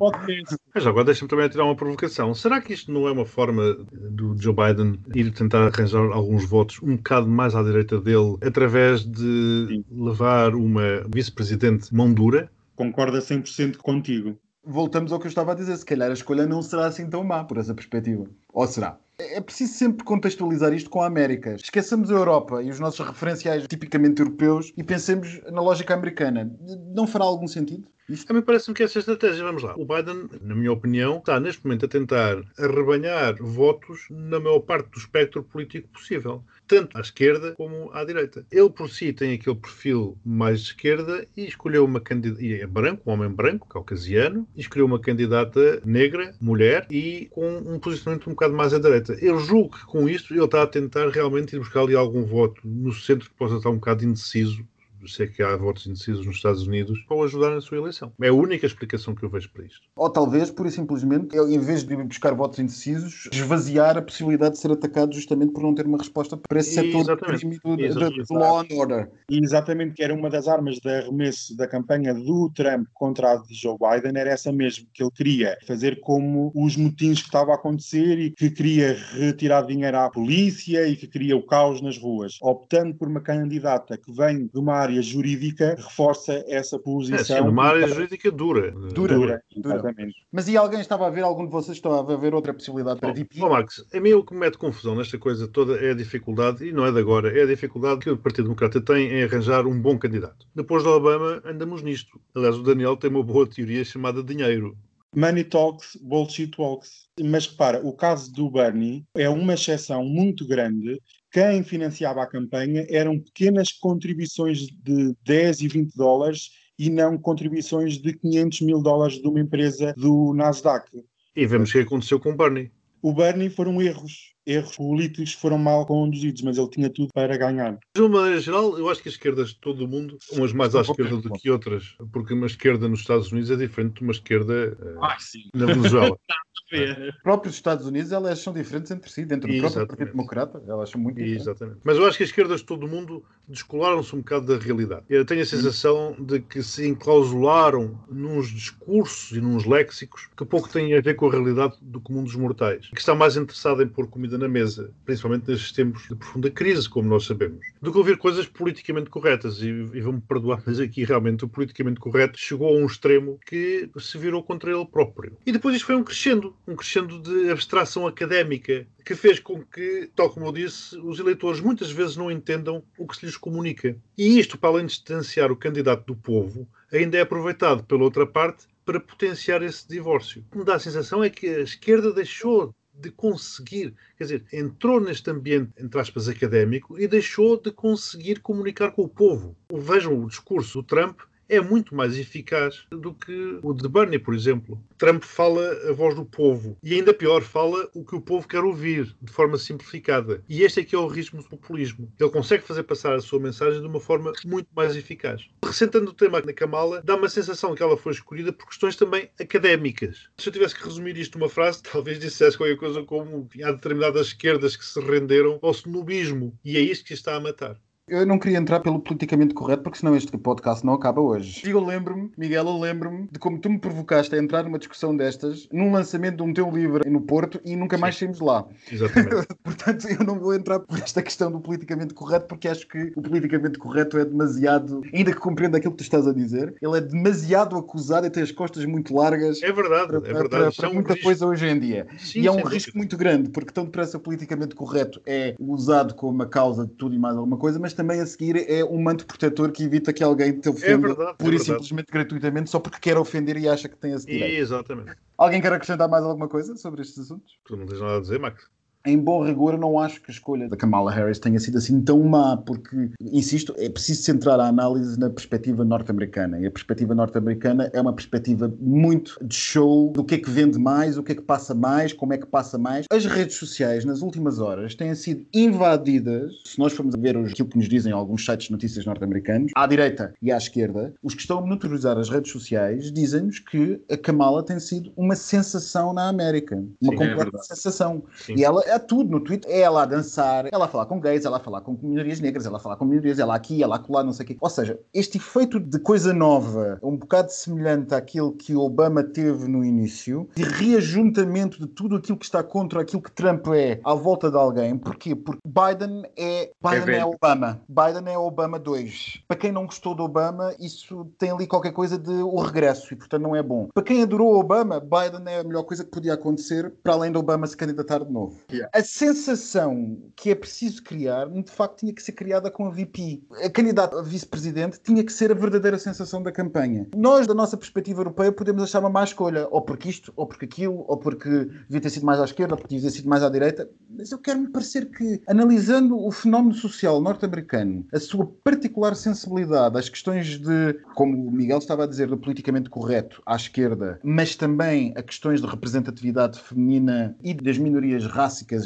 Speaker 5: Mas agora deixa-me também tirar uma provocação. Será que isto não é uma forma do Joe Biden ir tentar arranjar alguns votos um bocado mais à direita dele através de Sim. levar uma vice-presidente mão dura?
Speaker 9: Concorda 100% contigo.
Speaker 2: Voltamos ao que eu estava a dizer. Se calhar a escolha não será assim tão má por essa perspectiva. Ou será? É preciso sempre contextualizar isto com a América. Esqueçamos a Europa e os nossos referenciais tipicamente europeus e pensemos na lógica americana. Não fará algum sentido?
Speaker 5: Isto? A mim parece-me que essa é a estratégia. Vamos lá. O Biden, na minha opinião, está neste momento a tentar arrebanhar votos na maior parte do espectro político possível, tanto à esquerda como à direita. Ele, por si, tem aquele perfil mais de esquerda e escolheu uma candidata, é branco, um homem branco, caucasiano, e escolheu uma candidata negra, mulher e com um posicionamento um bocado mais à direita. Eu julgo que com isto ele está a tentar realmente ir buscar ali algum voto no centro que possa estar um bocado indeciso sei que há votos indecisos nos Estados Unidos, para o ajudar na sua eleição. É a única explicação que eu vejo para isto.
Speaker 2: Ou talvez, pura e simplesmente, em vez de buscar votos indecisos, esvaziar a possibilidade de ser atacado justamente por não ter uma resposta para esse setor do law and order.
Speaker 9: E exatamente, que era uma das armas de arremesso da campanha do Trump contra a de Joe Biden, era essa mesmo, que ele queria fazer como os motins que estavam a acontecer e que queria retirar dinheiro à polícia e que queria o caos nas ruas. Optando por uma candidata que vem de uma área área jurídica reforça essa posição.
Speaker 5: É, sim, numa área jurídica dura.
Speaker 2: Dura, dura, exatamente. Mas e alguém estava a ver, algum de vocês estava a ver outra possibilidade para?
Speaker 5: Ó oh, Max, a mim o que me mete confusão nesta coisa toda é a dificuldade, e não é de agora, é a dificuldade que o Partido Democrata tem em arranjar um bom candidato. Depois do Alabama, andamos nisto. Aliás, o Daniel tem uma boa teoria chamada dinheiro.
Speaker 9: Money talks, bullshit walks. Mas repara, o caso do Bernie é uma exceção muito grande quem financiava a campanha eram pequenas contribuições de 10 e 20 dólares e não contribuições de 500 mil dólares de uma empresa do Nasdaq.
Speaker 5: E vemos o que aconteceu com o Bernie.
Speaker 9: O Bernie foram erros erros políticos foram mal conduzidos, mas ele tinha tudo para ganhar.
Speaker 5: De uma maneira geral, eu acho que as esquerdas de todo o mundo, umas mais à esquerda do que outras, porque uma esquerda nos Estados Unidos é diferente de uma esquerda ah, na Venezuela.
Speaker 2: Os próprios Estados Unidos, elas são diferentes entre si, dentro do Exatamente. próprio Partido Democrata, elas são muito diferentes.
Speaker 5: Exatamente. Mas eu acho que as esquerdas de todo o mundo descolaram-se um bocado da realidade. Eu tenho a sensação hum. de que se enclausularam nos discursos e nos léxicos que pouco têm a ver com a realidade do comum dos mortais, que está mais interessado em pôr comida na mesa, principalmente nestes tempos de profunda crise, como nós sabemos, do que ouvir coisas politicamente corretas. E, e vão-me perdoar, mas aqui realmente o politicamente correto chegou a um extremo que se virou contra ele próprio. E depois isto foi um crescendo, um crescendo de abstração académica, que fez com que, tal como eu disse, os eleitores muitas vezes não entendam o que se lhes comunica. E isto, para além de distanciar o candidato do povo, ainda é aproveitado pela outra parte para potenciar esse divórcio. O que me dá a sensação é que a esquerda deixou de conseguir, quer dizer, entrou neste ambiente, entre aspas, académico e deixou de conseguir comunicar com o povo. Vejam o discurso do Trump é muito mais eficaz do que o de Bernie, por exemplo. Trump fala a voz do povo e ainda pior, fala o que o povo quer ouvir, de forma simplificada. E este é que é o risco do populismo. Ele consegue fazer passar a sua mensagem de uma forma muito mais eficaz. Recentando o tema na Kamala, dá uma sensação que ela foi escolhida por questões também académicas. Se eu tivesse que resumir isto numa frase, talvez dissesse qualquer coisa como há determinadas esquerdas que se renderam ao snobismo. E é isto que está a matar.
Speaker 2: Eu não queria entrar pelo politicamente correto, porque senão este podcast não acaba hoje. E eu lembro-me, Miguel, eu lembro-me de como tu me provocaste a entrar numa discussão destas, num lançamento de um teu livro no Porto, e nunca mais saímos lá.
Speaker 5: Exatamente.
Speaker 2: Portanto, eu não vou entrar por esta questão do politicamente correto, porque acho que o politicamente correto é demasiado, ainda que compreenda aquilo que tu estás a dizer, ele é demasiado acusado e tem as costas muito largas.
Speaker 5: É verdade,
Speaker 2: para,
Speaker 5: é
Speaker 2: para-
Speaker 5: verdade.
Speaker 2: para- para
Speaker 5: é um
Speaker 2: muita
Speaker 5: risco.
Speaker 2: coisa hoje em dia.
Speaker 5: Sim,
Speaker 2: e é um risco muito grande, porque tão depressa o politicamente correto é usado como uma causa de tudo e mais alguma coisa, mas também a seguir é um manto protetor que evita que alguém te ofenda
Speaker 5: verdade, é
Speaker 2: pura e
Speaker 5: verdade.
Speaker 2: simplesmente gratuitamente só porque quer ofender e acha que tem esse direito.
Speaker 5: Exatamente.
Speaker 2: Alguém quer acrescentar mais alguma coisa sobre estes assuntos?
Speaker 5: Tu não tens nada a dizer, Max?
Speaker 2: Em bom rigor, eu não acho que a escolha da Kamala Harris tenha sido assim tão má, porque, insisto, é preciso centrar a análise na perspectiva norte-americana. E a perspectiva norte-americana é uma perspectiva muito de show do que é que vende mais, o que é que passa mais, como é que passa mais. As redes sociais, nas últimas horas, têm sido invadidas. Se nós formos ver aquilo que nos dizem alguns sites de notícias norte-americanos, à direita e à esquerda, os que estão a monitorizar as redes sociais dizem-nos que a Kamala tem sido uma sensação na América. Uma
Speaker 5: Sim, é
Speaker 2: completa
Speaker 5: verdade.
Speaker 2: sensação.
Speaker 5: Sim.
Speaker 2: E ela é tudo no Twitter. É ela a dançar, ela a falar com gays, ela a falar com minorias negras, ela a falar com minorias, ela aqui, ela acolá, não sei o quê. Ou seja, este efeito de coisa nova, um bocado semelhante àquilo que Obama teve no início, de reajuntamento de tudo aquilo que está contra aquilo que Trump é à volta de alguém. Porquê? Porque Biden é, Biden é,
Speaker 5: velho.
Speaker 2: Obama. Biden é Obama 2. Para quem não gostou de Obama, isso tem ali qualquer coisa de o regresso e, portanto, não é bom. Para quem adorou Obama, Biden é a melhor coisa que podia acontecer para além de Obama se candidatar de novo. A sensação que é preciso criar, de facto, tinha que ser criada com a VP. A candidata a vice-presidente tinha que ser a verdadeira sensação da campanha. Nós, da nossa perspectiva europeia, podemos achar uma má escolha, ou porque isto, ou porque aquilo, ou porque devia ter sido mais à esquerda, ou porque devia ter sido mais à direita. Mas eu quero-me parecer que, analisando o fenómeno social norte-americano, a sua particular sensibilidade às questões de, como o Miguel estava a dizer, do politicamente correto à esquerda, mas também a questões de representatividade feminina e das minorias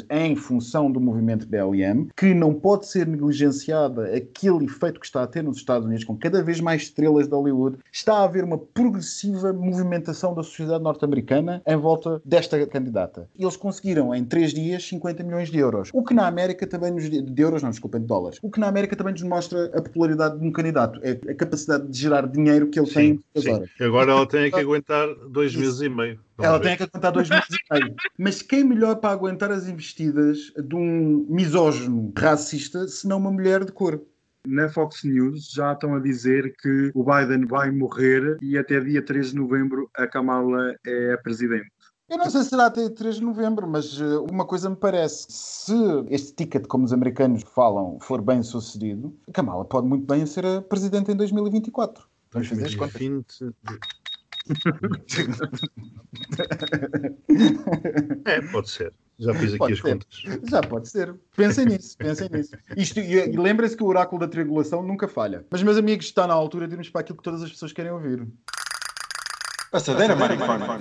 Speaker 2: em função do movimento BLM, que não pode ser negligenciada aquele efeito que está a ter nos Estados Unidos, com cada vez mais estrelas de Hollywood, está a haver uma progressiva movimentação da sociedade norte-americana em volta desta candidata. Eles conseguiram, em três dias, 50 milhões de euros. O que na América também nos... de euros, não, desculpem, de dólares. O que na América também nos mostra a popularidade de um candidato. É a capacidade de gerar dinheiro que ele tem em poucas
Speaker 5: Sim. Agora ela tem que aguentar dois meses e meio. Vamos
Speaker 2: Ela
Speaker 5: ver.
Speaker 2: tem que aguentar dois meses e meio. Mas quem melhor para aguentar as investidas de um misógino racista se não uma mulher de cor?
Speaker 9: Na Fox News já estão a dizer que o Biden vai morrer e até dia 13 de novembro a Kamala é a presidente.
Speaker 2: Eu não sei se será até 3 de novembro, mas eh, uma coisa me parece: se este ticket, como os americanos falam, for bem sucedido, a Kamala pode muito bem ser a presidente em 2024. Vamos fazer as contas.
Speaker 5: 2020. É, pode ser. Já fiz aqui
Speaker 2: Pode
Speaker 5: as
Speaker 2: ser.
Speaker 5: contas.
Speaker 2: Já pode ser. Pensem nisso, pensem nisso. Isto, e e lembrem-se que o oráculo da triangulação nunca falha. Mas, meus amigos, está na altura de irmos para aquilo que todas as pessoas querem ouvir.
Speaker 16: Passadeira, maricona.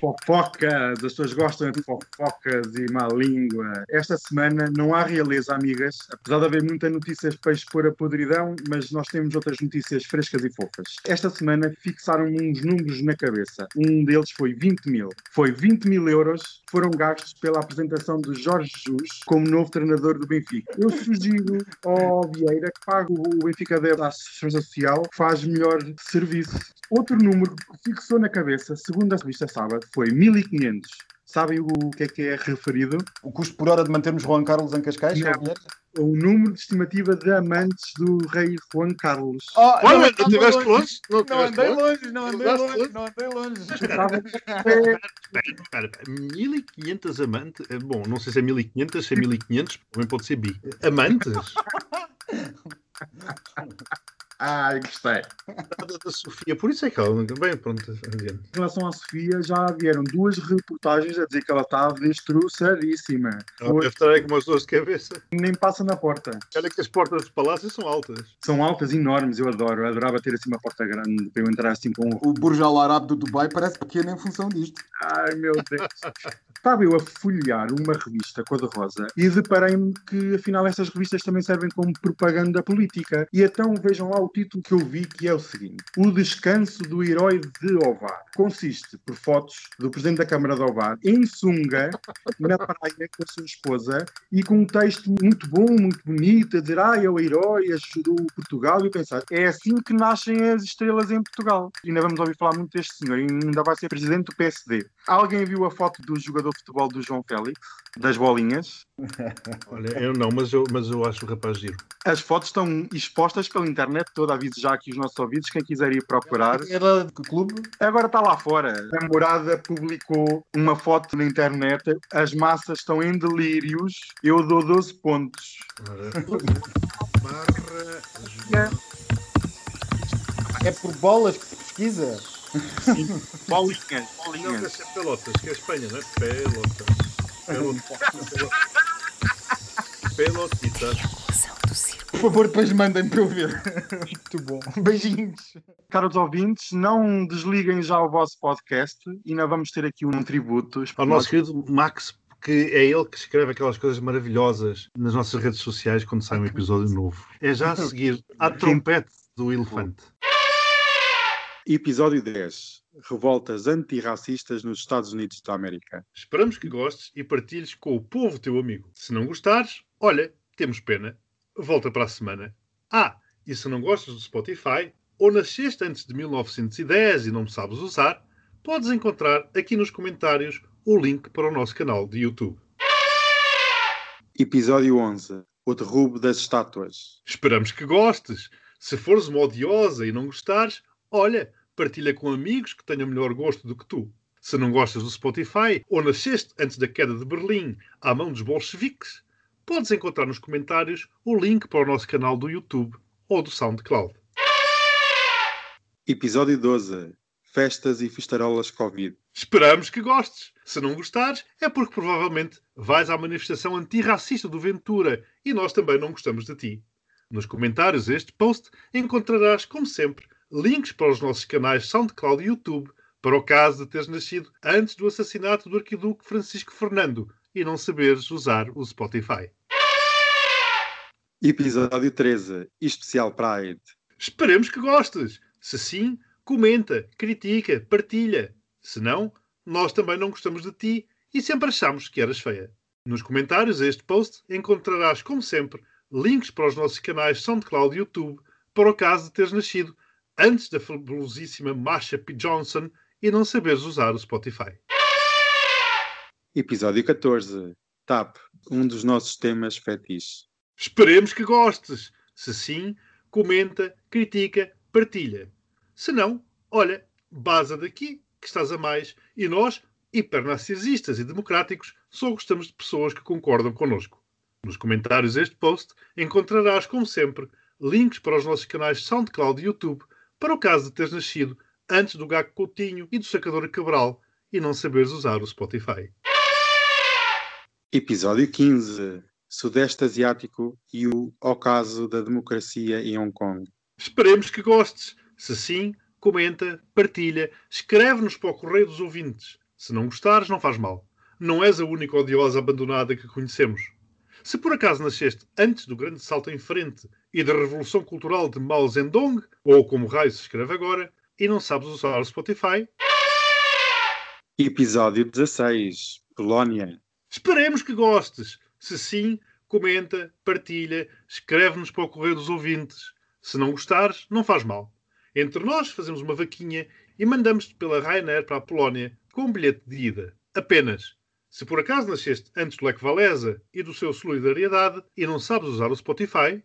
Speaker 9: Fofocas, as pessoas gostam de fofocas e má língua. Esta semana não há realeza, amigas, apesar de haver muita notícias para expor a podridão, mas nós temos outras notícias frescas e fofas. Esta semana fixaram uns números na cabeça. Um deles foi 20 mil. Foi 20 mil euros que foram gastos pela apresentação de Jorge Jesus como novo treinador do Benfica. Eu sugiro ao Vieira que pague o Benfica deve à Associação Social, que faz melhor serviço. Outro número que fixou na cabeça, segundo a revista Sábado, foi 1500. Sabem o que é que é referido?
Speaker 2: O custo por hora de mantermos Juan Carlos em Cascais? é o
Speaker 9: número de estimativa de amantes do rei Juan Carlos.
Speaker 2: Oh,
Speaker 5: Olha,
Speaker 2: não,
Speaker 5: não estiveste longe? Não
Speaker 2: Não andei
Speaker 5: longe?
Speaker 2: não andei longe, não andei longe.
Speaker 5: Espera, espera. 1500 amantes? Eh, Bom, não sei se é 1500, se é 1500, também pode ser bi. Amantes?
Speaker 9: Ai, gostei.
Speaker 5: Nada da Sofia, por isso é que ela nunca bem, pronto, adiante.
Speaker 9: Em relação à Sofia, já vieram duas reportagens a dizer que ela está destroçadíssima.
Speaker 5: Ela deve estar aí com umas dores de cabeça.
Speaker 9: Nem passa na porta.
Speaker 5: Olha que as portas do palácio são altas.
Speaker 9: São altas, enormes, eu adoro. Eu adorava ter assim uma porta grande para eu entrar assim com.
Speaker 2: O Burj Al Arab do Dubai parece pequeno em função disto.
Speaker 9: Ai meu Deus. Estava eu a folhear uma revista cor-de-rosa e deparei-me que afinal estas revistas também servem como propaganda política. E então vejam lá o título que eu vi, que é o seguinte: O descanso do herói de Ovar. Consiste por fotos do presidente da Câmara de Ovar em sunga, na praia com a sua esposa, e com um texto muito bom, muito bonito, a dizer: Ah, é o herói, ajudou Portugal. E eu pensar: é assim que nascem as estrelas em Portugal. E ainda vamos ouvir falar muito deste senhor, e ainda vai ser presidente do PSD. Alguém viu a foto do jogador de futebol do João Félix, das bolinhas?
Speaker 5: Olha, eu não, mas eu, mas eu acho o rapaz giro.
Speaker 9: As fotos estão expostas pela internet toda. Aviso já aqui os nossos ouvidos, quem quiser ir procurar.
Speaker 2: Era de que clube?
Speaker 9: Agora está lá fora. A morada publicou uma foto na internet. As massas estão em delírios. Eu dou 12 pontos.
Speaker 2: É por bolas que se pesquisa?
Speaker 9: Sim, bolinhas.
Speaker 5: Não,
Speaker 9: bolinhas.
Speaker 5: deve ser pelotas, que é Espanha, não é? Pelotas. Pelotas. Pelotitas.
Speaker 2: Por favor, depois mandem para eu ver. Muito bom. Beijinhos.
Speaker 9: Caros ouvintes, não desliguem já o vosso podcast. E ainda vamos ter aqui um tributo.
Speaker 5: Ao nosso querido Max, que é ele que escreve aquelas coisas maravilhosas nas nossas redes sociais quando sai um episódio novo. É já a seguir a trompete do elefante.
Speaker 9: Episódio 10. Revoltas antirracistas nos Estados Unidos da América.
Speaker 5: Esperamos que gostes e partilhes com o povo teu amigo. Se não gostares, olha, temos pena. Volta para a semana. Ah, e se não gostas do Spotify, ou nasceste antes de 1910 e não me sabes usar, podes encontrar aqui nos comentários o link para o nosso canal de YouTube.
Speaker 9: Episódio 11. O derrubo das estátuas.
Speaker 5: Esperamos que gostes. Se fores uma odiosa e não gostares, olha, partilha com amigos que tenham melhor gosto do que tu. Se não gostas do Spotify ou nasceste antes da queda de Berlim à mão dos bolcheviques, podes encontrar nos comentários o link para o nosso canal do YouTube ou do SoundCloud.
Speaker 9: Episódio 12. Festas e festarolas Covid.
Speaker 5: Esperamos que gostes. Se não gostares, é porque provavelmente vais à manifestação antirracista do Ventura e nós também não gostamos de ti. Nos comentários deste post encontrarás, como sempre, links para os nossos canais SoundCloud e YouTube, para o caso de teres nascido antes do assassinato do arquiduque Francisco Fernando e não saberes usar o Spotify.
Speaker 9: Episódio 13. Especial Pride.
Speaker 5: Esperemos que gostes. Se sim, comenta, critica, partilha. Se não, nós também não gostamos de ti e sempre achamos que eras feia. Nos comentários a este post encontrarás, como sempre, links para os nossos canais SoundCloud e YouTube para o caso de teres nascido antes da fabulosíssima Masha P. Johnson e não saberes usar o Spotify.
Speaker 9: Episódio 14. TAP. Um dos nossos temas fetiche.
Speaker 5: Esperemos que gostes. Se sim, comenta, critica, partilha. Se não, olha, baza daqui, que estás a mais, e nós, hipernarcisistas e democráticos, só gostamos de pessoas que concordam connosco. Nos comentários deste post encontrarás, como sempre, links para os nossos canais SoundCloud e YouTube para o caso de teres nascido antes do Gago Coutinho e do Sacador Cabral e não saberes usar o Spotify.
Speaker 9: Episódio 15. Sudeste Asiático e o ocaso da democracia em Hong Kong.
Speaker 5: Esperemos que gostes. Se sim, comenta, partilha, escreve-nos para o correio dos ouvintes. Se não gostares, não faz mal. Não és a única odiosa abandonada que conhecemos. Se por acaso nasceste antes do grande salto em frente e da revolução cultural de Mao Zedong, ou como raio se escreve agora, e não sabes usar o Spotify,
Speaker 9: Episódio 16. Polónia.
Speaker 5: Esperemos que gostes. Se sim, comenta, partilha, escreve-nos para o correio dos ouvintes. Se não gostares, não faz mal. Entre nós fazemos uma vaquinha e mandamos-te pela Ryanair para a Polónia com um bilhete de ida. Apenas. Se por acaso nasceste antes do Lech Walesa e do seu Solidariedade e não sabes usar o Spotify,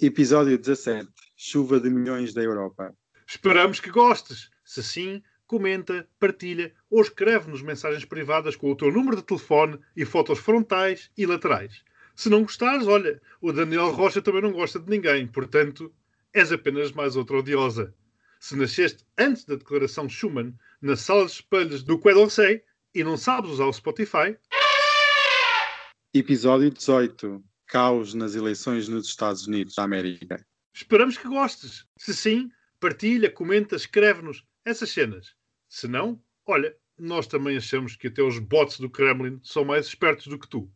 Speaker 9: Episódio 17. Chuva de milhões da Europa.
Speaker 5: esperamos que gostes. Se sim, comenta, partilha ou escreve-nos mensagens privadas com o teu número de telefone e fotos frontais e laterais. Se não gostares, olha, o Daniel Rocha também não gosta de ninguém, portanto, és apenas mais outra odiosa. Se nasceste antes da declaração Schuman na sala de espelhos do Quai d'Orsay e não sabes usar o Spotify,
Speaker 9: Episódio 18. Caos nas eleições nos Estados Unidos da América.
Speaker 5: esperamos que gostes. Se sim, partilha, comenta, escreve-nos essas cenas. Se não, olha, nós também achamos que até os bots do Kremlin são mais espertos do que tu.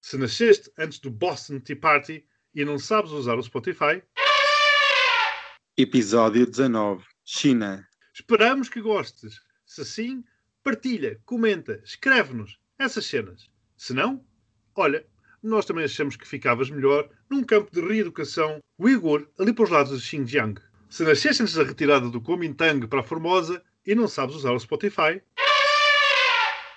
Speaker 5: Se nasceste antes do Boston Tea Party e não sabes usar o Spotify,
Speaker 17: Episódio 19. China.
Speaker 5: Esperamos que gostes. Se sim, partilha, comenta, escreve-nos essas cenas. Se não, olha, nós também achamos que ficavas melhor num campo de reeducação uigur ali para os lados de Xinjiang. Se nasceste antes da retirada do Kuomintang para a Formosa e não sabes usar o Spotify,